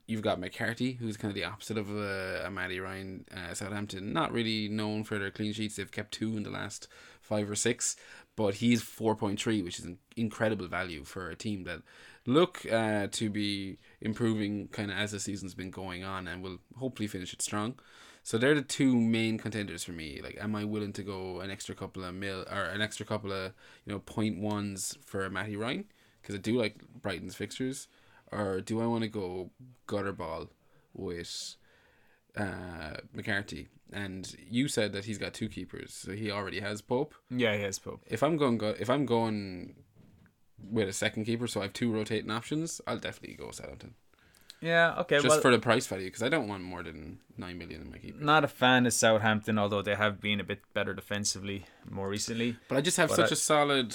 you've got McCarthy, who's kind of the opposite of uh, a Matty Ryan. Uh, Southampton, not really known for their clean sheets. They've kept two in the last five or six, but he's 4.3, which is an incredible value for a team that look uh, to be improving kind of as the season's been going on and will hopefully finish it strong. So they're the two main contenders for me. Like, am I willing to go an extra couple of mil or an extra couple of you know point ones for Matty Ryan because I do like Brighton's fixtures, or do I want to go gutter ball with uh, McCarthy? And you said that he's got two keepers, so he already has Pope. Yeah, he has Pope. If I'm going go, if I'm going with a second keeper, so I have two rotating options, I'll definitely go Southampton Yeah, okay. just well, for the price value because I don't want more than nine million in my keeper. not a fan of Southampton, although they have been a bit better defensively more recently. But I just have But such I- a solid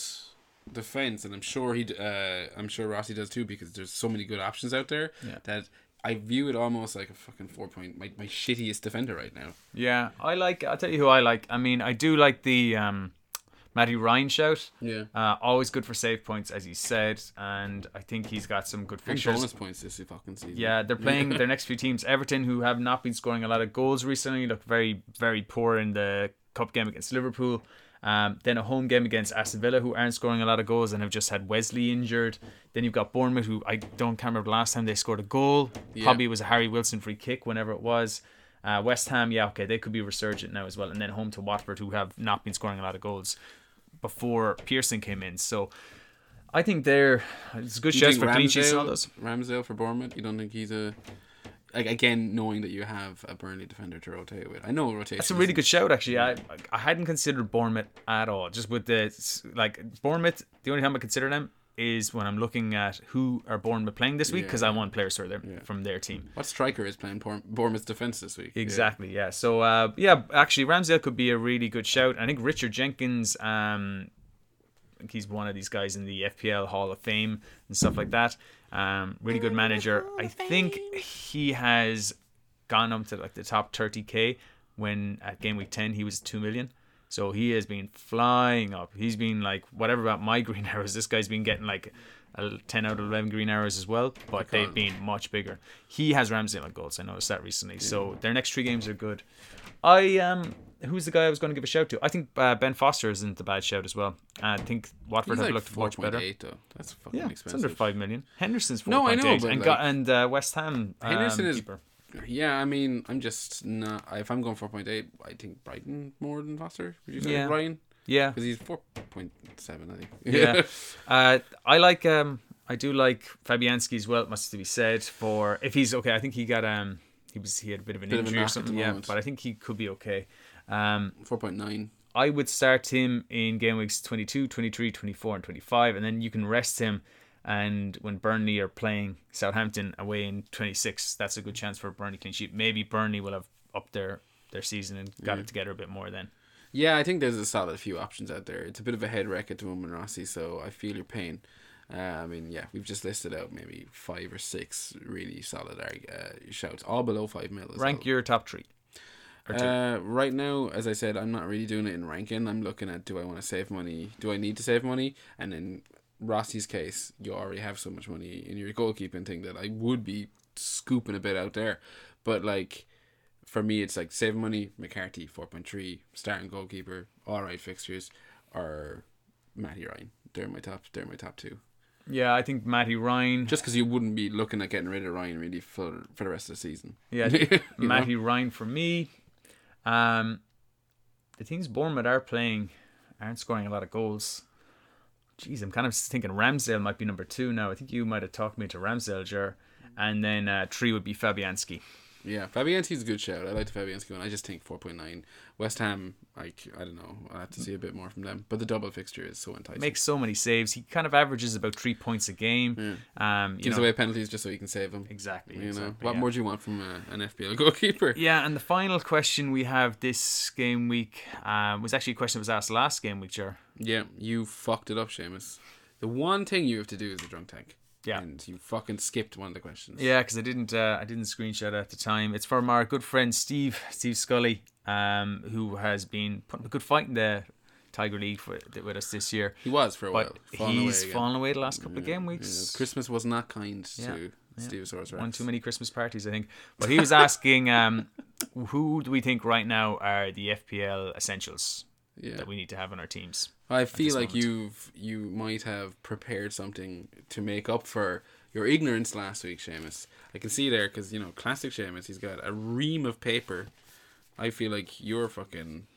defense, and I'm sure he, uh, I'm sure Rossi does too, because there's so many good options out there Yeah. that I view it almost like a fucking four point, my, my shittiest defender right now. Yeah, I like. I'll tell you who I like. I mean, I do like the um, Matty Ryan shout. Yeah, Uh, always good for save points, as he said, and I think he's got some good and fixtures. bonus points this fucking season. Yeah, they're playing their next few teams. Everton, who have not been scoring a lot of goals recently, look very, very poor in the cup game against Liverpool. Um, then a home game against Aston Villa, who aren't scoring a lot of goals and have just had Wesley injured. Then you've got Bournemouth, who I don't can't remember the last time they scored a goal. Yeah. Probably it was a Harry Wilson free kick, whenever it was. Uh, West Ham, yeah, okay, they could be resurgent now as well. And then home to Watford, who have not been scoring a lot of goals before Pearson came in. So I think they're it's a good think for clean sheets and all Ramsdale, those. Ramsdale for Bournemouth. You don't think he's a like again knowing that you have a Burnley defender to rotate with. I know rotation. That's a really good shout, actually. I I hadn't considered Bournemouth at all. Just with the like Bournemouth, the only time I consider them is when I'm looking at who are Bournemouth playing this week because I want players from their from their team. What striker is playing Bourne- Bournemouth's defense this week? Exactly, yeah. So uh, yeah, actually Ramsdale could be a really good shout. I think Richard Jenkins, um, think he's one of these guys in the FPL Hall of Fame and stuff like that. Um, really good manager. I think he has gone up to like the top 30k when at game week 10 he was 2 million. So he has been flying up. He's been like whatever about my green arrows. This guy's been getting like a 10 out of 11 green arrows as well, but they've been much bigger. He has Ramsdale on goals. I noticed that recently. So their next three games are good. I um who's the guy I was going to give a shout to? I think uh, Ben Foster isn't a bad shout as well. I think Watford He's have like looked much better. 4.8 though. That's fucking Yeah, it's under five million. Henderson's four No, I know, eight, but and like- got and uh, West Ham um, Henderson is- keeper. Yeah, I mean, I'm just not. If I'm going 4.8, I think Brighton more than Foster. Would you say Yeah. Ryan? Yeah, Because he's 4.7, I think. yeah. uh, I like um I do like Fabianski as well. It must be said for if he's okay. I think he got um he was he had a bit of an Bit of injury or at the something. Yeah, moment. but I think he could be okay. Um, 4.9. I would start him in game weeks 22, 23, 24, and 25, and then you can rest him. And when Burnley are playing Southampton away in 26, that's a good chance for Burnley clean sheet. Maybe Burnley will have upped their, their season and got it together a bit more then. Yeah, I think there's a solid few options out there. It's a bit of a head wreck at the moment, Rossi, so I feel your pain. Uh, I mean, yeah, we've just listed out maybe five or six really solid uh, shouts, all below five mil. Rank well. your top three. Uh, right now, as I said, I'm not really doing it in ranking. I'm looking at do I want to save money? Do I need to save money? And in Rossi's case, you already have so much money in your goalkeeping thing that I would be scooping a bit out there. But like, for me, it's like save money, McCarthy, 4.3, starting goalkeeper, all right fixtures, or Matty Ryan. They're my top. They're my top two. yeah, I think Matty Ryan. Just because you wouldn't be looking at getting rid of Ryan really for for the rest of the season. Yeah, You know? Matty Ryan for me. Um, the teams Bournemouth are playing aren't scoring a lot of goals. Jeez, I'm kind of thinking Ramsdale might be number two now. I think you might have talked me to Ramsdale, Jer. And then uh, three would be Fabianski. Yeah, Fabianski's a good shout. I like the Fabianski one. I just think 4.9. West Ham, like, I don't know. I'll have to see a bit more from them. But the double fixture is so enticing. Makes so many saves. He kind of averages about three points a game. Um, you Gives know, away penalties just so he can save them. exactly. You know, exactly, what yeah. more do you want from uh, an FPL goalkeeper? Yeah, and the final question we have this game week um, was actually a question that was asked last game week, Jer. Yeah, you fucked it up, Seamus. The one thing you have to do is a drunk tank. Yeah. And you fucking skipped one of the questions. Yeah, because I didn't uh, I didn't screenshot it at the time. It's from our good friend Steve Steve Scully, um, who has been putting a good fight in the Tiger League for, with us this year. He was for a But while. fallen he's away fallen away the last couple of game Yeah, weeks. Christmas was not kind Yeah, to Steve Soros. One too many Christmas parties, I think. But he was asking, um, who do we think right now are the FPL essentials Yeah. that we need to have on our teams? I feel like moment. you've you might have prepared something to make up for your ignorance last week, Seamus. I can see there because you know classic Seamus. He's got a ream of paper. I feel like you're fucking.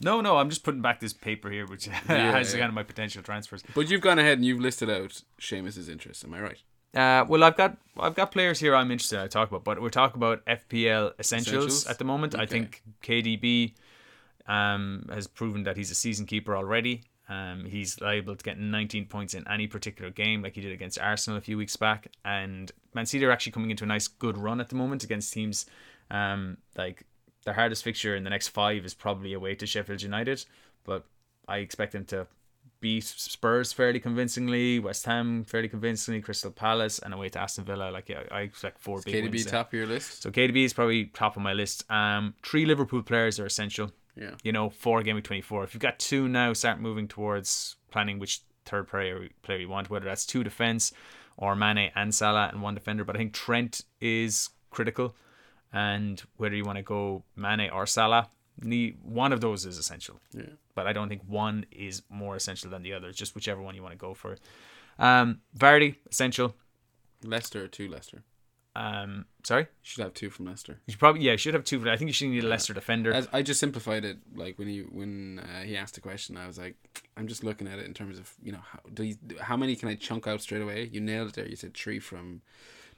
No, no, I'm just putting back this paper here, which has yeah. kind of my potential transfers. But you've gone ahead and you've listed out Seamus's interests. Am I right? Uh, well, I've got I've got players here I'm interested in to talk about, but we're talking about FPL essentials, Essentials? at the moment. I think KDB um, has proven that he's a season keeper already. Um, he's liable to get 19 points in any particular game, like he did against Arsenal a few weeks back. And Man City are actually coming into a nice, good run at the moment against teams um, like their hardest fixture in the next five is probably away to Sheffield United, but I expect them to beat Spurs fairly convincingly, West Ham fairly convincingly, Crystal Palace, and away to Aston Villa. Like yeah, I expect four big KDB wins. there. top of your list. So KDB is probably top of my list. Um, three Liverpool players are essential. Yeah. You know, four game week twenty four. If you've got two now, start moving towards planning which third player player you want, whether that's two defense or Mane and Salah and one defender. But I think Trent is critical, and whether you want to go Mane or Salah, one of those is essential. Yeah. But I don't think one is more essential than the other. It's just whichever one you want to go for. Um, Vardy essential. Leicester or two Leicester. Um, sorry, You should have two from Leicester. you probably yeah, you should have two. But I think you should need a Leicester defender. As, I just simplified it. Like when he when uh, he asked the question, I was like, I'm just looking at it in terms of you know how do you, how many can I chunk out straight away? You nailed it there. You said three from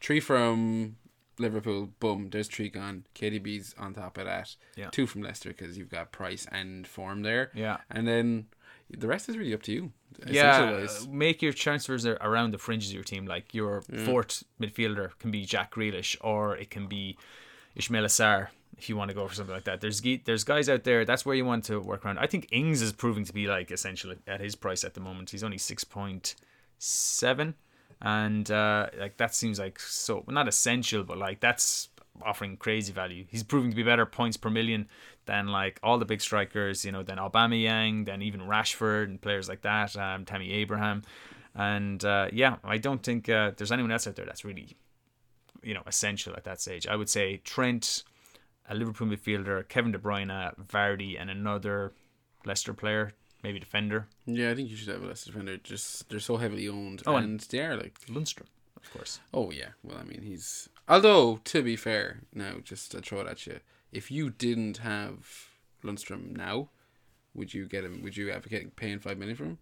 three from Liverpool. Boom, there's three gone. KDB's on top of that. Yeah. Two from Leicester because you've got Price and Form there. Yeah. and then the rest is really up to you. Yeah, make your transfers around the fringes of your team. Like your fourth midfielder can be Jack Grealish, or it can be Ismaila Sarr if you want to go for something like that. There's there's guys out there. That's where you want to work around. I think Ings is proving to be like essential at his price at the moment. He's only six point seven, and uh, like that seems like so not essential, but like that's offering crazy value. He's proving to be better points per million than like all the big strikers, you know, than Aubameyang, then even Rashford and players like that, um, Tammy Abraham, and uh, yeah, I don't think uh, there's anyone else out there that's really, you know, essential at that stage. I would say Trent, a Liverpool midfielder, Kevin De Bruyne, Vardy, and another Leicester player, maybe defender, yeah, I think you should have a Leicester defender. Just they're so heavily owned, Oh, and and- they are like Lundstram, of course. Oh yeah, well I mean he's although to be fair now just to throw it at you, if you didn't have Lundstram now, would you get him? Would you advocate paying five million for him?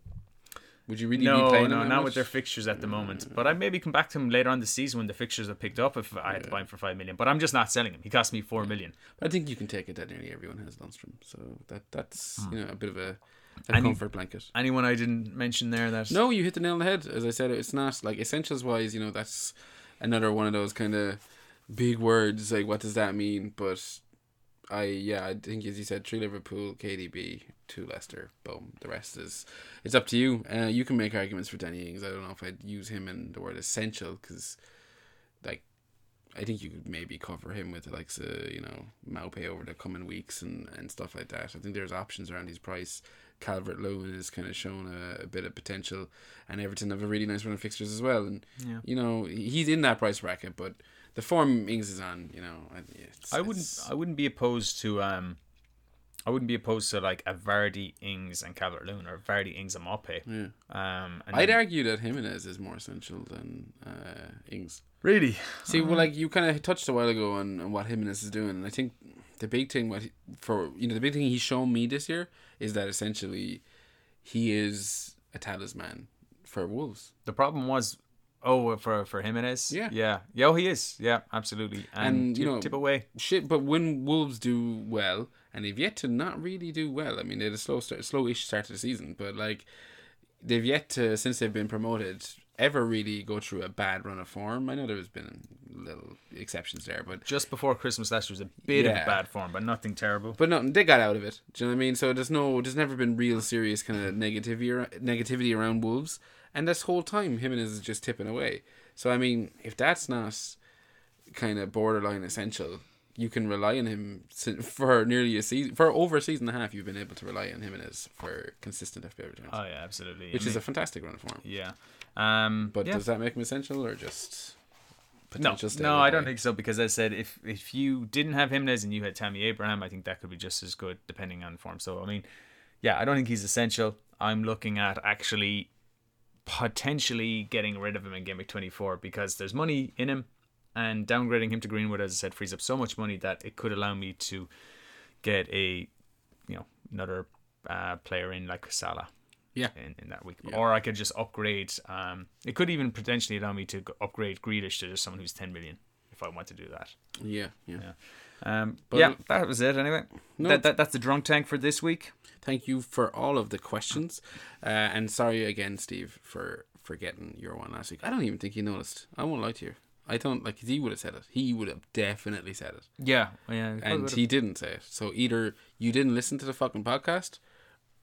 Would you really be No, playing him no, that not much? with their fixtures at the moment. But I maybe come back to him later on the season when the fixtures are picked up if I had to buy him for five million. But I'm just not selling him. He cost me four million. I think you can take it that nearly everyone has Lundstram, so that that's you know a bit of a, a Hmm. He- comfort blanket. Anyone I didn't mention there that No, you hit the nail on the head. As I said, it's not like essentials wise. You know, that's another one of those kind of big words. Like, what does that mean? But I, yeah, I think as you said, three Liverpool, KDB, two Leicester. Boom. The rest is it's up to you. Uh, you can make arguments for Danny Ings. I don't know if I'd use him in the word essential because, like. I think you could maybe cover him with like uh, you know Maupay over the coming weeks and, and stuff like that. I think there's options around his price. Calvert Lewin is kind of shown a, a bit of potential, and Everton have a really nice run of fixtures as well. And Yeah. you know he's in that price bracket, but the form Ings is on, you know, I, wouldn't it's- I wouldn't be opposed to um I wouldn't be opposed to like a Vardy, Ings, and Calvert Lewin or Vardy, Ings, and Maupay. Yeah. Um, and I'd then- argue that Jimenez is more essential than uh, Ings. really. See, well, like you kind of touched a while ago on, on what Jimenez is doing, and I think the big thing what he, for you know the big thing he's shown me this year is that essentially he is a talisman for Wolves. The problem was, oh, for for Jimenez. Yeah. yeah, yeah. Oh, he is. Yeah, absolutely. And, And, you tip, know- tip away. Shit, but when Wolves do well, and they've yet to not really do well. I mean, they had a slow start, slow-ish start to the season, but like they've yet to since they've been promoted ever really go through a bad run of form. I know there's been little exceptions there, but Just before Christmas last year was a bit of Yeah. a bad form, but nothing terrible. but no, they got out of it. Do you know what I mean? So there's no, there's never been real serious kind of negativity, negativity around Wolves, and this whole time Jimenez is just tipping away. So I mean, if that's not kind of borderline essential, you can rely on him for nearly a season, for over a season and a half. You've been able to rely on Jimenez for consistent FPL returns, Oh yeah, absolutely. I which is a fantastic run for him. yeah. Um, But yeah. does that make him essential or just No, potential? no, I don't think so because as I said if if you didn't have Jimenez and you had Tammy Abraham, I think that could be just as good depending on form. So I mean, yeah, I don't think he's essential. I'm looking at actually potentially getting rid of him in week 24 because there's money in him and downgrading him to Greenwood, as I said, frees up so much money that it could allow me to get a you know another uh, player in like Salah Yeah. in, in that week. Yeah. Or I could just upgrade. Um, it could even potentially allow me to upgrade Grealish to just someone who's 10 million if I want to do that. Yeah, yeah. Yeah. Um, But- yeah, that was it anyway. No. That, that, that's the drunk tank for this week. Thank you for all of the questions, uh, and sorry again, Steve, for forgetting your one last week. I don't even think he noticed. I won't lie to you. I don't like. He would have said it. He would have definitely said it, Yeah. yeah and he didn't say it. So either you didn't listen to the fucking podcast,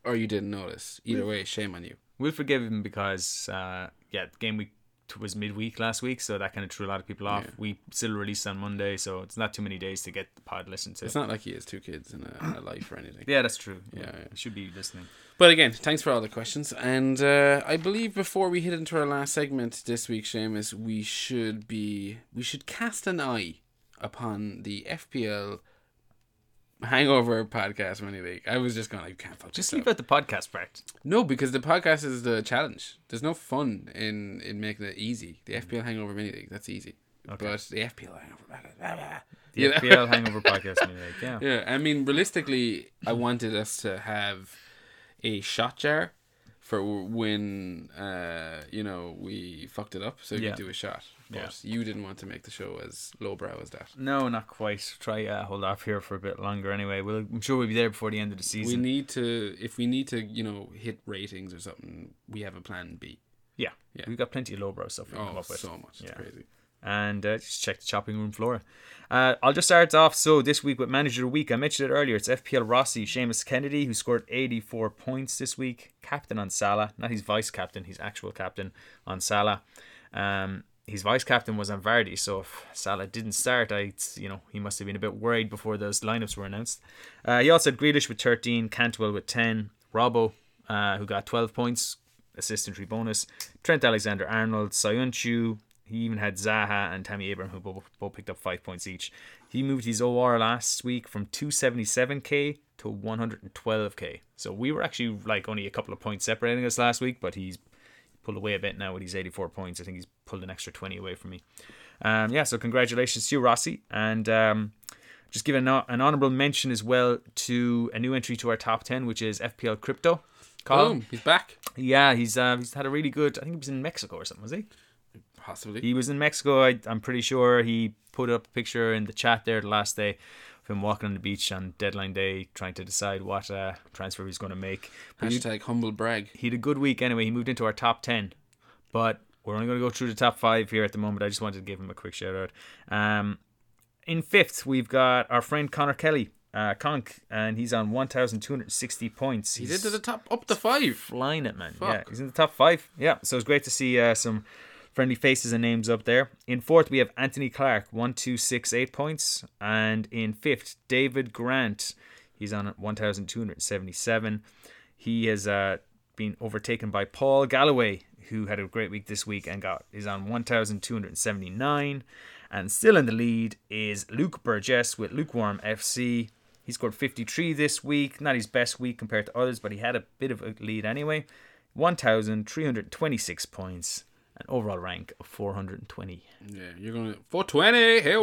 or you didn't notice. Either way, shame on you. we'll forgive him because, uh, yeah, game week was midweek last week, so that kind of threw a lot of people off. Yeah. We still released on Monday, so it's not too many days to get the pod listened to. It's not like he has two kids and a, a life or anything. yeah, that's true. Yeah, yeah. Should be listening. But again, thanks for all the questions. And uh, I believe before we hit into our last segment this week, Seamus, we should be we should cast an eye upon the FPL Hangover podcast mini league. I was just going like, can't fuck Just leave out the podcast part. No, because the podcast is the challenge. There's no fun in in making it easy. The Mm. FPL Hangover mini league, that's easy. but the FPL hangover. Blah, blah, blah. The You know? FPL Hangover podcast. maybe, like, yeah. Yeah, I mean, realistically, I wanted us to have a shot jar for when uh, you know we fucked it up, so you Yeah. could do a shot. But Yeah. you didn't want to make the show as lowbrow as that. No, not quite. Try uh, hold off here for a bit longer. Anyway, we'll, I'm sure we'll be there before the end of the season. We need to, if we need to, you know, hit ratings or something, we have a plan B. yeah, Yeah. we've got plenty of lowbrow stuff we can come Oh, up with. so much! It's Yeah. crazy. and uh, just check the chopping room floor. Uh, I'll just start off. So this week with manager of the week, I mentioned it earlier. It's FPL Rossi, Seamus Kennedy, who scored 84 points this week. Captain on Salah, not his vice captain, he's actual captain on Salah. Um, his vice captain was on Vardy, so if Salah didn't start, I you know he must have been a bit worried before those lineups were announced. Uh, he also had Grealish with 13, Cantwell with 10, Robbo, uh, who got 12 points, assist and bonus, Trent Alexander Arnold, Soyuncu, he even had Zaha and Tammy Abraham, who both, both picked up five points each. He moved his OR last week from 277k to 112k. So we were actually like only a couple of points separating us last week, but he's pulled away a bit now with his 84 points. I think he's pulled an extra 20 away from me. Um, yeah, so congratulations to you, Rossi. And um, just give an, an honorable mention as well to a new entry to our top 10, which is FPL Crypto. Colin. Boom! He's back. Yeah, he's uh, he's had a really good. I think he was in Mexico or something, was he? Possibly. He was in Mexico. I, I'm pretty sure he put up a picture in the chat there the last day him walking on the beach on deadline day, trying to decide what uh, transfer he's going to make. But he, Hashtag humble brag. he had a good week anyway. He moved into our top ten, but we're only going to go through the top five here at the moment. I just wanted to give him a quick shout out. Um, in fifth, we've got our friend Connor Kelly, uh, Conk, and he's on 1,260 points. He's into the top, up to five. flying it, man. Yeah, he's in the top five. Yeah, so it's great to see uh, some friendly faces and names up there. In fourth, we have Anthony Clark, one two six eight points, and in fifth, David Grant. He's on one thousand two hundred seventy-seven. He has uh, been overtaken by Paul Galloway, who had a great week this week and got is on one thousand two hundred seventy-nine. And still in the lead is Luke Burgess with Lukewarm FC. He scored 53 this week. Not his best week compared to others, but he had a bit of a lead anyway. 1,326 points. An overall rank of 420. Yeah, you're gonna 420. Hey,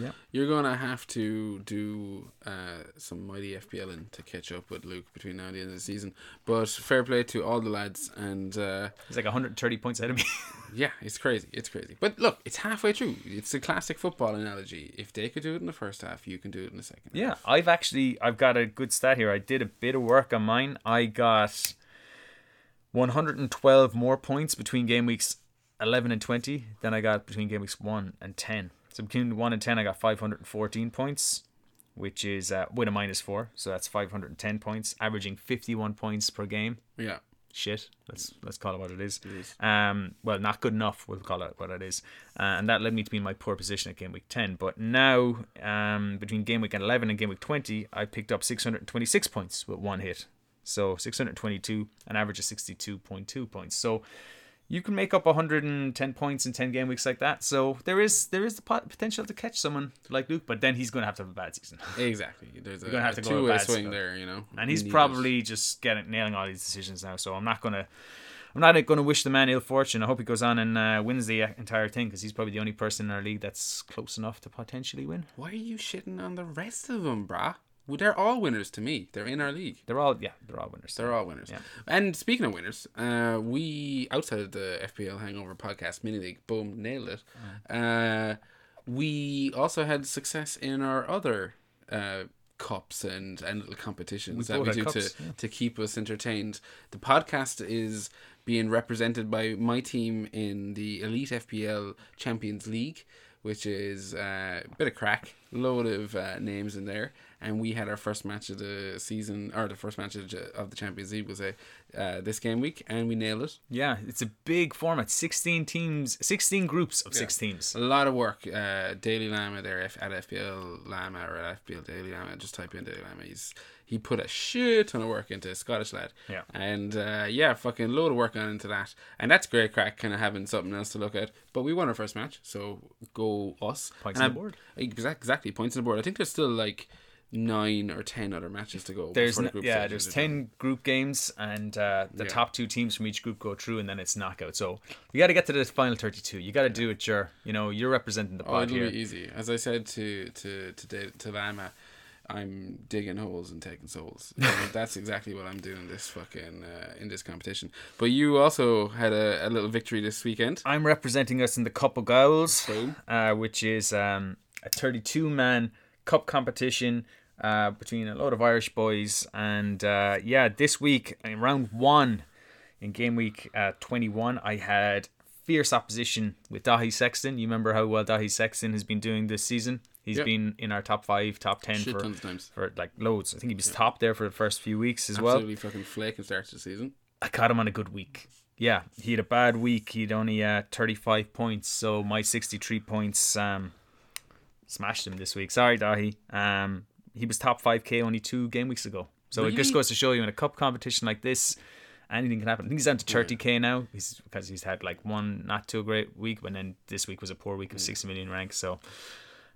Yeah. You're gonna have to do uh, some mighty FPL FPLing to catch up with Luke between now and the end of the season. But fair play to all the lads, and uh, He's like 130 points ahead of me. yeah, it's crazy. It's crazy. But look, it's halfway through. It's a classic football analogy. If they could do it in the first half, you can do it in the second. yeah, I've actually I've got a good stat here. I did a bit of work on mine. I got 112 more points between game weeks 11 and 20 Then I got between game weeks 1 and 10. So between 1 and 10 I got 514 points, which is uh, with a minus 4, so that's 510 points, averaging 51 points per game. Yeah. shit. Let's let's call it what it is. It is. Um, well, not good enough. We'll call it what it is, uh, and that led me to be in my poor position at game week ten. But now, um, between game week eleven and game week twenty, I picked up six hundred twenty six points with one hit. So six hundred twenty two, an average of sixty two point two points. So you can make up 110 points in 10 game weeks like that. So there is there is the pot- potential to catch someone like Luke, but then he's going to have to have a bad season. Exactly. There's a, gonna have a to go two-way bad swing there, you know. and he's probably just getting nailing all these decisions now. So I'm not gonna, I'm not gonna wish the man ill fortune. I hope he goes on and uh, wins the entire thing because he's probably the only person in our league that's close enough to potentially win. Why are you shitting on the rest of them, brah? Well, they're all winners to me. They're in our league. They're all yeah, they're all winners. They're all winners. Yeah. And speaking of winners, uh, we outside of the FPL Hangover podcast mini league, boom, nailed it. Mm. Uh, we also had success in our other uh, cups and, and little competitions We that we do cups, to yeah. to keep us entertained. The podcast is being represented by my team in the Elite FPL Champions League, which is uh, a bit of crack, load of uh, names in there. And we had our first match of the season, or the first match of the, of the Champions League was a uh, this game week, and we nailed it. Yeah, it's a big format. 16 teams, 16 groups of six teams. A lot of work. Uh, Daily Lama there at FPL Lama or at FPL Daily Lama. Just type in Daily Lama. He's he put a shit ton of work into Scottish lad. Yeah. And uh, yeah, fucking load of work on into that, and that's great crack. Kind of having something else to look at. But we won our first match, so go us. Points And on the board. Exact, exactly points on the board. I think there's still like nine or ten other matches to go. There's the yeah, there's are done. ten group games, and uh, the Yeah. top two teams from each group go through, and then it's knockout. So you got to get to the final thirty-two. You got to do it, sure. You know, you're representing the Oh, pod it'll here. be easy. As I said to to to Da- to Lama, I'm digging holes and taking souls. That's exactly what I'm doing this fucking uh, in this competition. But you also had a, a little victory this weekend. I'm representing us in the Cup of Boom. uh, which is um, a 32 man cup competition uh, between a lot of Irish boys. And uh, yeah, this week, in round one, in game week uh, 21, I had fierce opposition with Dahi Sexton. You remember how well Dahi Sexton has been doing this season? He's Yep. been in our top five, top 10 Shit for, tons of times. for like loads. I think he was top there for the first few weeks as well. Absolutely fucking flaking start to the season. I caught him on a good week. Yeah, he had a bad week. He'd only uh, 35 points, so my 63 points um, smashed him this week. Sorry, Dahi. Um, he was top 5k only two game weeks ago. So it just goes to show you in a cup competition like this, anything can happen. I think he's down to 30k now. He's because he's had like one not too great week, but then this week was a poor week of 60 million ranks. So.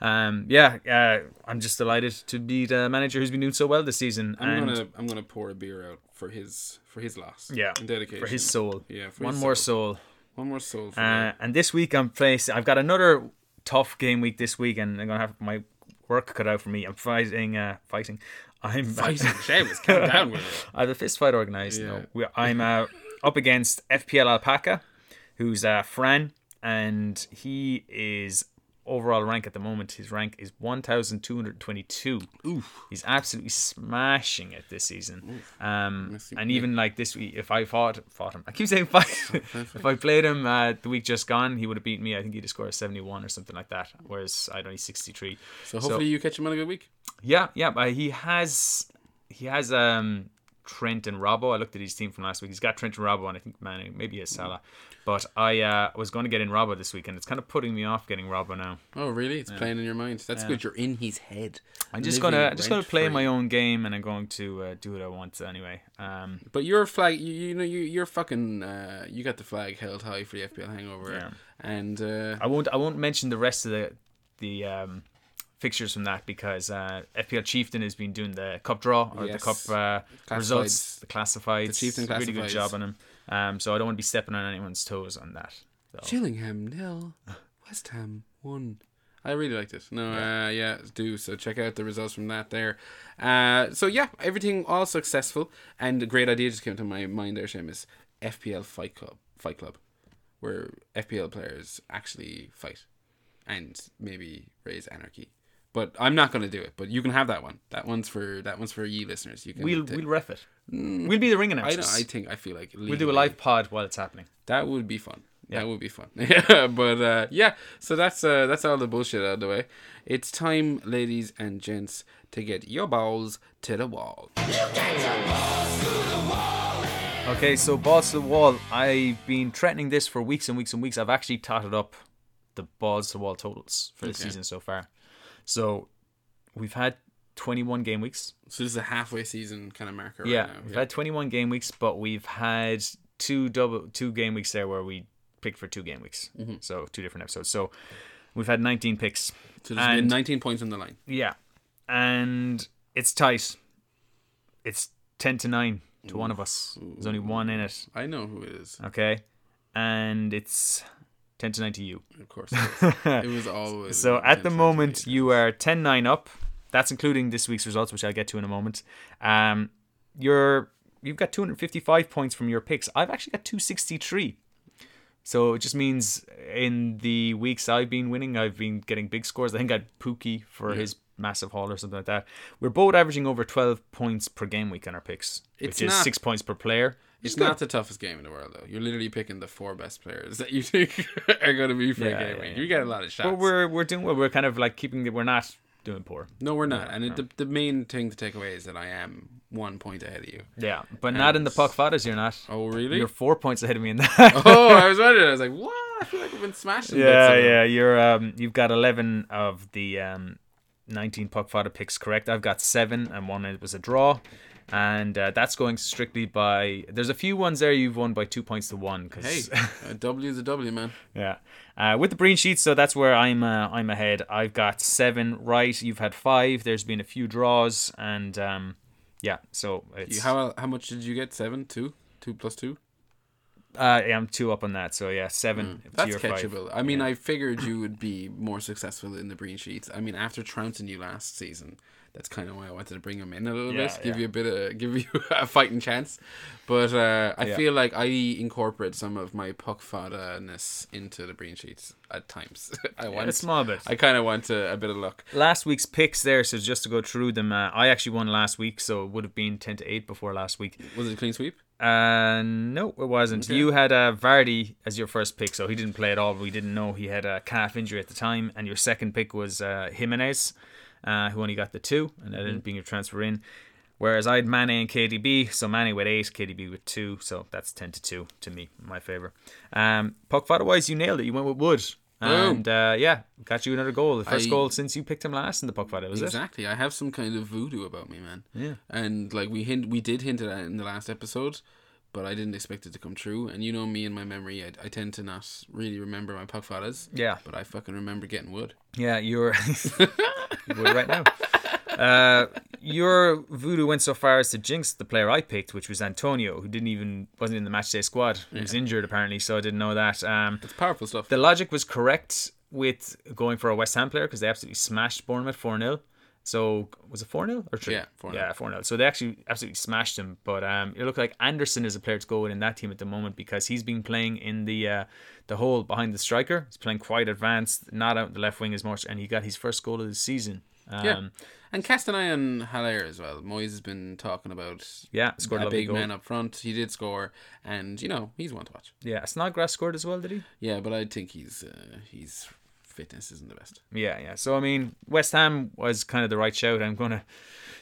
Um, yeah, uh, I'm just delighted to be the manager who's been doing so well this season. I'm and gonna I'm gonna pour a beer out for his for his loss. Yeah, in dedication for his soul. Yeah, for one more soul. soul. One more soul. For Uh, and this week I'm facing. I've got another tough game week this week, and I'm gonna have my work cut out for me. I'm fighting. Uh, fighting. I'm fighting. Seamus, calm down with it. I have a fist fight organized. Yeah. No, we- I'm uh, up against FPL Alpaca, who's uh, Fran, and he is overall rank at the moment. His rank is 1,222. Oof. He's absolutely smashing it this season. Um, and even like this week, if I fought fought him, I keep saying fight. if I played him uh, the week just gone, he would have beaten me. I think he'd have scored a seventy-one or something like that. Whereas I'd only sixty-three. So hopefully you catch him on a good week. Yeah, yeah. But he has he has um Trent and Robbo. I looked at his team from last week. He's got Trent and Robbo, and I think man maybe he has Salah. But I uh, was going to get in Robbo this week, and it's kind of putting me off getting Robbo now. Oh really? It's playing in your mind. That's Yeah. good. You're in his head. I'm just gonna I'm just gonna play my own game, and I'm going to uh, do what I want anyway. Um, But your flag, you, you know, you you're fucking, uh, you got the flag held high for the FPL Hangover, Yeah. and uh, I won't I won't mention the rest of the the um, fixtures from that because uh, FPL Chieftain has been doing the cup draw or Yes. the cup uh, results, Classifieds. the classifieds. The Chieftain really good job on them. Um, so I don't want to be stepping on anyone's toes on that. So. Gillingham nil, West Ham one. I really liked it. No, yeah. Uh, yeah, do so. Check out the results from that there. Uh, so yeah, everything all successful, and a great idea just came to my mind there, Seamus. FPL Fight Club, Fight Club, where FPL players actually fight, and maybe raise anarchy. But I'm not going to do it. But you can have that one. That one's for that one's for ye listeners. You can. We'll take- we'll ref it. We'll be the ring I, announcers. I think I feel like we'll do a legally- live pod while it's happening. That would be fun. That would be fun. Yeah, but uh, yeah. So that's uh, that's all the bullshit out of the way. It's time, ladies and gents, to get your balls to the wall. Okay, so balls to the wall. I've been threatening this for weeks and weeks and weeks. I've actually totted up the balls to the wall totals for the season so far. So we've had 21 game weeks. So this is a halfway season kind of marker. yeah, right now. we've had 21 game weeks, but we've had two double two game weeks there where we picked for two game weeks. Mm-hmm. So two different episodes. So we've had 19 picks. So there's been 19 points on the line. Yeah, and it's tight. It's 10 to nine to one of us. There's only one in it. I know who it is. Okay, and it's 10 to nine to you. Of course, it, it was always. So at the moment, you are 10 9 up. That's including this week's results, which I'll get to in a moment. Um, you're you've got 255 points from your picks. I've actually got 263. So it just means in the weeks I've been winning, I've been getting big scores. I think I had Pukki for his massive haul or something like that. We're both averaging over 12 points per game week on our picks, It's which is not- six points per player. It's not the toughest game in the world, though. You're literally picking the four best players that you think are going to be for Yeah, a game. yeah, yeah. You get a lot of shots. But we're we're doing well. We're kind of like keeping the, we're not doing poor. no, we're not. And it, the, the main thing to take away is that I am one point ahead of you. Yeah, but not in the puck fadas. You're not. Oh, really? You're four points ahead of me in that. oh, I was wondering. I was like, what? I feel like I've been smashing. yeah, yeah. You're um, you've got eleven of the um, nineteen puck fodder picks correct. I've got seven, and one it was a draw. And uh, that's going strictly by. There's a few ones there you've won by two points to one. Cause, Hey, a W is a W, man. yeah. Uh, with the Breen sheets, so that's where I'm. Uh, I'm ahead. I've got seven right. You've had five. There's been a few draws, and um, yeah. So it's. You, how how much did you get? Seven, two, two plus two. uh, yeah, I'm two up on that. So yeah, seven. Mm. That's your five. catchable. I mean, I figured you would be more successful in the Breen sheets. I mean, after trouncing you last season, that's kind of why I wanted to bring him in a little Yeah, bit, give yeah. you a bit of, give you a fighting chance. But uh, I Yeah. feel like I incorporate some of my puck ness into the brain sheets at times. I want a small bit. I kind of want a, a bit of luck. last week's picks there. So just to go through them, uh, I actually won last week, so it would have been ten to eight before last week. Was it a clean sweep? Uh, no, it wasn't. Okay. You had uh, Vardy as your first pick, so he didn't play at all. We didn't know he had a calf injury at the time, and your second pick was uh, Jimenez, uh, who only got the two, and that ended up being a transfer in. Whereas I had Mane and KDB, so Mane with eight, KDB with two, so that's ten to two to me, in my favor. Um, puck fighter wise, you nailed it. You went with Wood, and uh, yeah, got you another goal. The first I- goal since you picked him last in the puck fighter, was it? exactly. I have some kind of voodoo about me, man. Yeah. And like we hint, we did hint at that in the last episode, but I didn't expect it to come true. And you know me and my memory, I, I tend to not really remember my puck fathers. Yeah. But I fucking remember getting wood. Yeah, you're you right now. Uh, your voodoo went so far as to jinx the player I picked, which was Antonio, who didn't even wasn't in the matchday squad. He was injured apparently, so I didn't know that. Um, It's powerful stuff. the logic was correct with going for a West Ham player because they absolutely smashed Bournemouth four 0 So was it four 0 or three? Yeah, 4-0. Yeah, four 0 So they actually absolutely smashed him. But um, it looked like Anderson is a player to go with in that team at the moment because he's been playing in the uh, the hole behind the striker. He's playing quite advanced, not out the left wing as much, and he got his first goal of the season. Um, yeah. And Castanay and Haller as well. Moyes has been talking about Yeah, scored a a big goal. man up front. He did score, and you know he's one to watch. Yeah, Snodgrass scored as well, did he? Yeah, but I think he's uh, he's fitness isn't the best. Yeah, yeah. So I mean, West Ham was kind of the right shout. I'm gonna,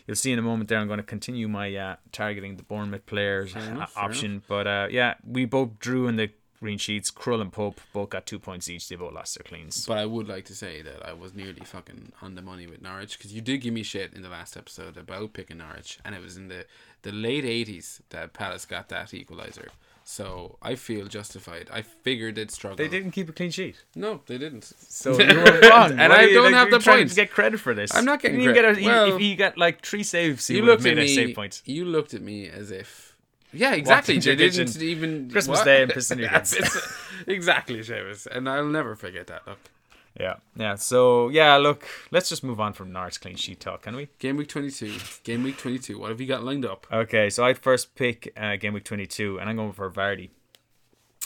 you'll see in a moment there. I'm to continue my uh, targeting the Bournemouth players uh, enough, option. But uh, yeah, we both drew in the green sheets. Krul and Pope both got two points each. They both lost their cleans. But I would like to say that I was nearly fucking on the money with Norwich because you did give me shit in the last episode about picking Norwich, and it was in the the late eighties that Palace got that equalizer. So I feel justified. I figured they'd struggle. They didn't keep a clean sheet, No, they didn't. so you were wrong. And I don't like, have the points. to get credit for this. I'm not getting You credit. Get a, Well- if he got like three saves, he You have looked at me. save point. You looked at me as if. Yeah, exactly. They didn't kitchen? even Christmas what? Day and pissing your That's exactly, Seamus, and I'll never forget that. Look, Yeah, yeah. So yeah, look, let's just move on from Norwich clean sheet talk, can we? game week twenty two. Game week twenty two. What have you got lined up? Okay, so I'd first pick uh, game week 22, and I'm going for Vardy.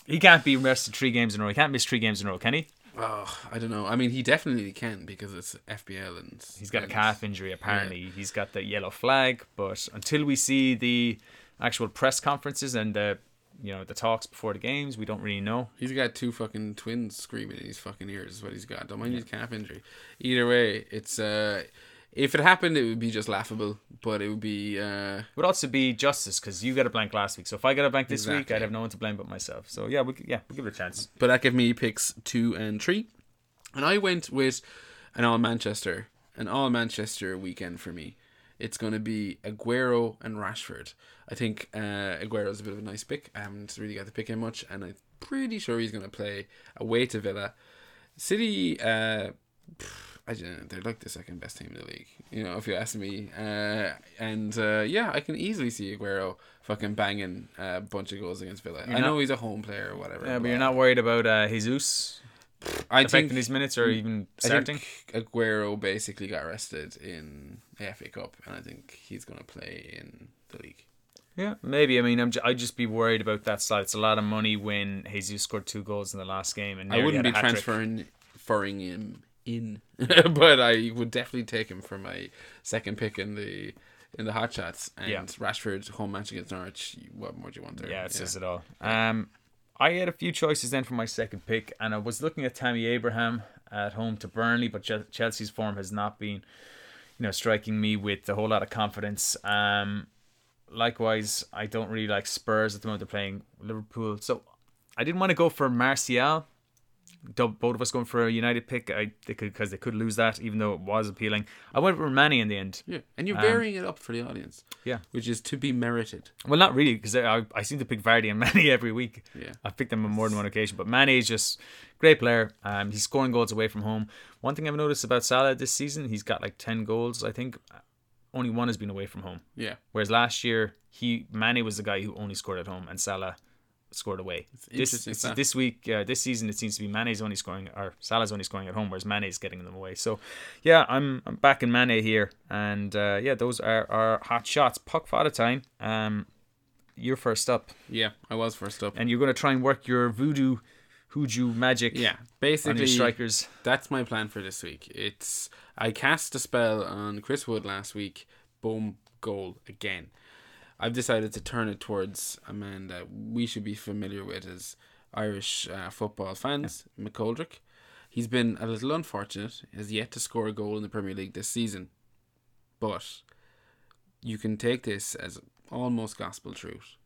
He can't be rested three games in a row. He can't miss three games in a row, can he? Oh, I don't know. I mean, he definitely can because it's FPL and He's got a calf injury, apparently. He's got the yellow flag, but until we see the actual press conferences and the you know the talks before the games, we don't really know. He's got two fucking twins screaming in his fucking ears. Is what he's got. Don't mind his calf injury. Either way, it's uh, if it happened, it would be just laughable. But it would be uh, It would also be justice because you got a blank last week. So if I got a blank this week, I'd have no one to blame but myself. So yeah, we yeah we'll give it a chance. but that gave me picks two and three, and I went with an all Manchester, an all Manchester weekend for me. It's going to be Aguero and Rashford. I think uh, Aguero's a bit of a nice pick. I haven't really got to pick him much, and I'm pretty sure he's going to play away to Villa. City, uh, pff, I don't know, they're like the second best team in the league, you know, if you ask me. Uh, and uh, yeah, I can easily see Aguero fucking banging a bunch of goals against Villa. You're I know he's a home player or whatever. Yeah, but you're not worried about uh, Jesus I affecting think his minutes or even I starting. think Aguero basically got arrested in the FA Cup, and I think he's going to play in the league. Yeah, maybe. I mean, I'm j- I'd just be worried about that side. It's a lot of money when Jesus scored two goals in the last game, and I wouldn't be had a hat-trick. transferring transferring him in, but I would definitely take him for my second pick in the in the hot shots. And Yeah. Rashford home match against Norwich. What more do you want there? Yeah, it says it all. Um, I had a few choices then for my second pick, and I was looking at Tammy Abraham at home to Burnley, but Chelsea's form has not been, you know, striking me with a whole lot of confidence. Um, likewise, I don't really like Spurs at the moment. They're playing Liverpool, so I didn't want to go for Martial. Both of us going for a United pick. I they could because they could lose that, even though it was appealing. I went for Manny in the end. Yeah, and you're Um, varying it up for the audience. Yeah. which is to be merited. Well, not really, because I, I seem to pick Vardy and Manny every week. Yeah. I've picked them on more than one occasion, but Manny is just great player. Um, he's scoring goals away from home. One thing I've noticed about Salah this season, he's got like ten goals. I think only one has been away from home. Yeah, Whereas last year, he Manny was the guy who only scored at home, and Salah scored away. This this, week, uh, this season, it seems to be Mane's only scoring, or Salah's only scoring at home, whereas Mane's getting them away. So, yeah, I'm I'm back in Mane here, and uh, yeah, those are our hot shots. Puck fada time. Um, you're first up, yeah, I was first up. and you're going to try and work your voodoo, hoodoo magic. Yeah, basically, strikers. that's my plan for this week. It's I cast a spell on Chris Wood last week. Boom, goal again. I've decided to turn it towards a man that we should be familiar with as Irish uh, football fans, McGoldrick. He's been a little unfortunate. Has yet to score a goal in the Premier League this season, but you can take this as almost gospel truth.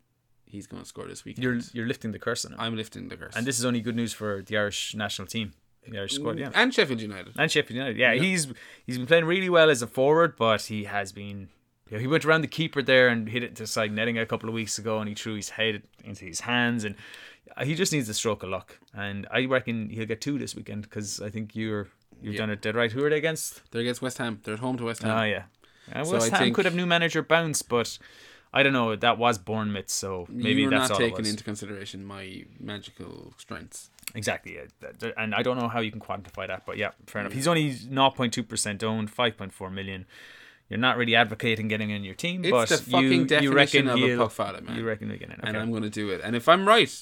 He's going to score this weekend. You're you're lifting the curse on him, I'm lifting the curse. and this is only good news for the Irish national team, the Irish squad. Yeah. and Sheffield United. And Sheffield United. Yeah, he's he's been playing really well as a forward, but he has been. You know, he went around the keeper there and hit it to side netting a couple of weeks ago, and he threw his head into his hands, and he just needs a stroke of luck. And I reckon he'll get two this weekend because I think you're you've Yeah. done it dead right. Who are they against? They're against West Ham. They're at home to West Ham. Oh yeah, uh, So West I Ham think- could have new manager bounce, but I don't know. That was Bournemouth, so maybe You're that's not taking into consideration my magical strengths. Exactly, yeah. And I don't know how you can quantify that, but yeah, fair enough. He's only 0.2% owned, 5.4 million. You're not really advocating getting in your team, It's but the fucking you, you definition reckon of a fada, man. You reckon we get in? And Okay. I'm going to do it. And if I'm right,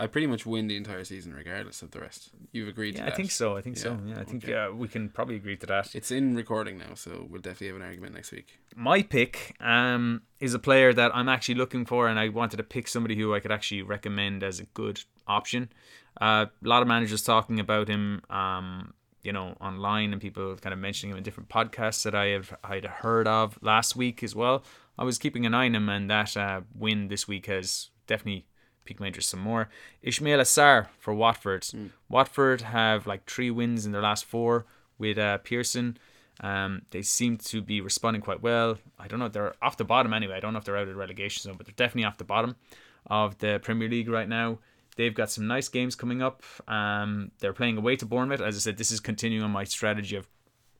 I pretty much win the entire season regardless of the rest. You've agreed to Yeah, that. I think so. I think so. Yeah, Yeah, I think okay. uh, we can probably agree to that. It's in recording now, so we'll definitely have an argument next week. My pick um, is a player that I'm actually looking for, and I wanted to pick somebody who I could actually recommend as a good option. Uh, a lot of managers talking about him, um, you know, online, and people kind of mentioning him in different podcasts that I have I'd heard of last week as well. I was keeping an eye on him, and that uh, win this week has definitely piqued my interest some more. Ismaila Sarr for Watford. Watford have like three wins in their last four with uh, Pearson. Um, they seem to be responding quite well. I don't know if they're off the bottom anyway. I don't know if they're out of the relegation zone, but they're definitely off the bottom of the Premier League right now. They've got some nice games coming up. Um, they're playing away to Bournemouth. As I said, this is continuing on my strategy of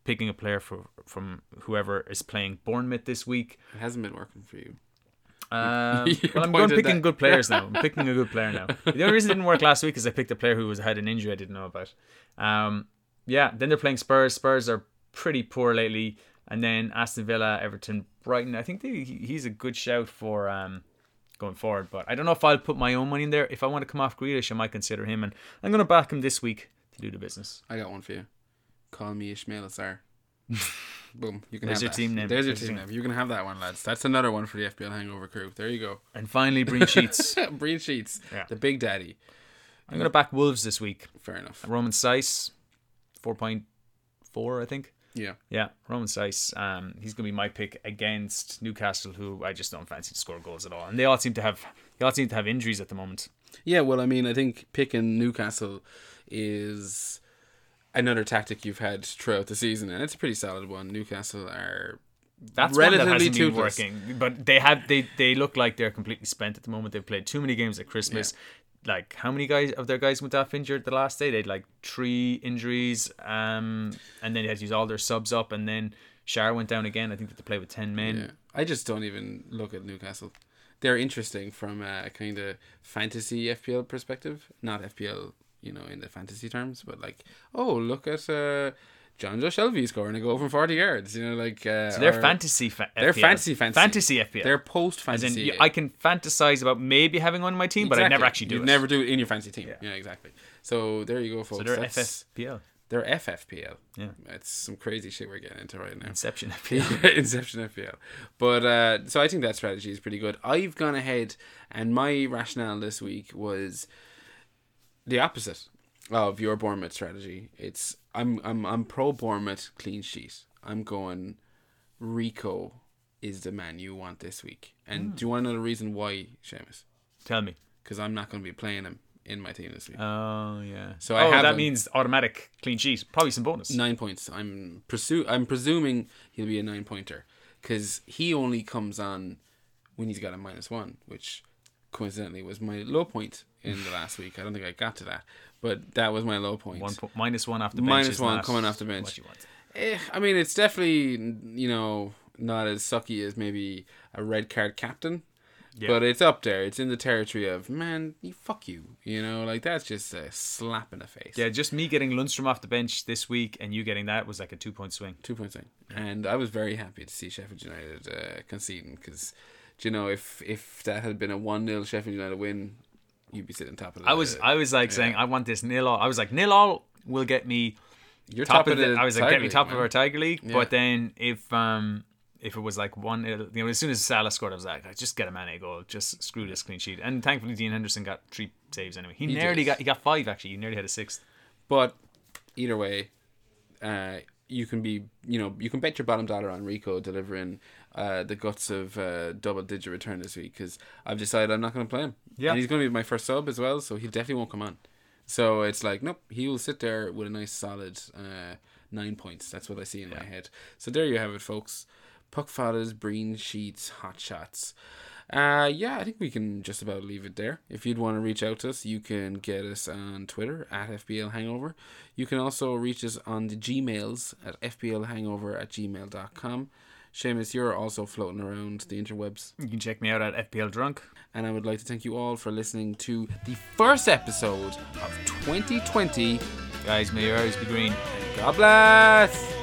picking a player for from whoever is playing Bournemouth this week. It hasn't been working for you. Um, well, I'm going picking that- good players now. I'm picking a good player now. The only reason it didn't work last week is I picked a player who was had an injury I didn't know about. Um, yeah, then they're playing Spurs. Spurs are pretty poor lately, and then Aston Villa, Everton, Brighton. I think they, he's a good shout for um, going forward. But I don't know if I'll put my own money in there. If I want to come off Grealish, I might consider him, and I'm going to back him this week to do the business. I got one for you. Call me Ismaila Sarr. Boom. You can There's have your that. team name. There's your There's team name. You can have that one, lads. That's another one for the FPL Hangover crew. There you go. And finally, Breen Sheets. Breen Sheets. Yeah. The big daddy. I'm going to back Wolves this week. Fair enough. Romain Saiss, four point four, I think. Yeah. Yeah, Romain Saiss. Um, he's gonna be my pick against Newcastle, who I just don't fancy to score goals at all, and they all seem to have they all seem to have injuries at the moment. Yeah, well, I mean, I think picking Newcastle is another tactic you've had throughout the season, and it's a pretty solid one. Newcastle are That's one that relatively hasn't been working, but they have they they look like they're completely spent at the moment. They've played too many games at Christmas. Like how many guys of their guys went off injured the last day? They had like three injuries, um, and then they had to use all their subs up, and then Schär went down again. I think that to play with ten men. Yeah, I just don't even look at Newcastle. They're interesting from a kind of fantasy FPL perspective, not FPL, you know, in the fantasy terms, but like, oh, look at uh, Jonjo Shelvey scoring a goal from forty yards. You know, like uh, So they're fantasy. Fa- They're FPL. fantasy fantasy. Fantasy FPL. They're post As in, fantasy. I can fantasize about maybe having one on my team, but I never actually do You'd it. never do it in your fantasy team. Yeah, Yeah. exactly. So there you go, folks. so they're That's- FFPL. They're FFPL. Yeah. It's some crazy shit we're getting into right now. Inception FPL. Inception FPL. But uh, so I think that strategy is pretty good. I've gone ahead, and my rationale this week was the opposite of your Bournemouth strategy. It's I'm I'm I'm pro Bournemouth clean sheet. I'm going Rico is the man you want this week. And hmm. do you want to know the reason why, Seamus? Tell me. Because I'm not going to be playing him in my team this week. Oh yeah. So oh, I have that means automatic clean sheet. Probably some bonus. nine points. I'm pursue. I'm presuming he'll be a nine pointer because he only comes on when he's got a minus one, which coincidentally was my low point in the last week. I don't think I got to that, but that was my low point. One po- minus one off the bench. Minus one coming off the bench. What you want. Eh, I mean, it's definitely you know not as sucky as maybe a red card captain. Yeah. But it's up there. It's in the territory of man, you fuck you. You know, like that's just a slap in the face. Yeah, just me getting Lundstram off the bench this week and you getting that was like a two point swing. two point swing, and I was very happy to see Sheffield United uh, conceding because, you know, if if that had been a one 0 Sheffield United win, you'd be sitting top of the. I was I was like saying I want this nil all. I was like nil all will get me you're top, of the. I was like Tiger get me League, top man. of our Tiger League. Yeah. But then if um if it was like one, you know, as soon as Salah scored, I was like, just get a Mane goal, just screw this clean sheet. And thankfully, Dean Henderson got three saves anyway. He, He nearly did. got he got five actually. He nearly had a sixth. But either way, uh, you can be you know you can bet your bottom dollar on Rico delivering uh, the guts of uh, double digit return this week because I've decided I'm not going to play him. Yeah. and he's going to be my first sub as well, so he definitely won't come on. So it's like nope, he will sit there with a nice solid uh, nine points. That's what I see in my head. So there you have it, folks. Puck fathers, Breen sheets, hot shots. Uh, yeah, I think we can just about leave it there. If you'd want to reach out to us, you can get us on Twitter at FPL Hangover. You can also reach us on the Gmails at FPLHangover at gmail.com. Seamus, you're also floating around the interwebs. You can check me out at FPL Drunk. And I would like to thank you all for listening to the first episode of 2020. Guys, may your eyes be green. God bless!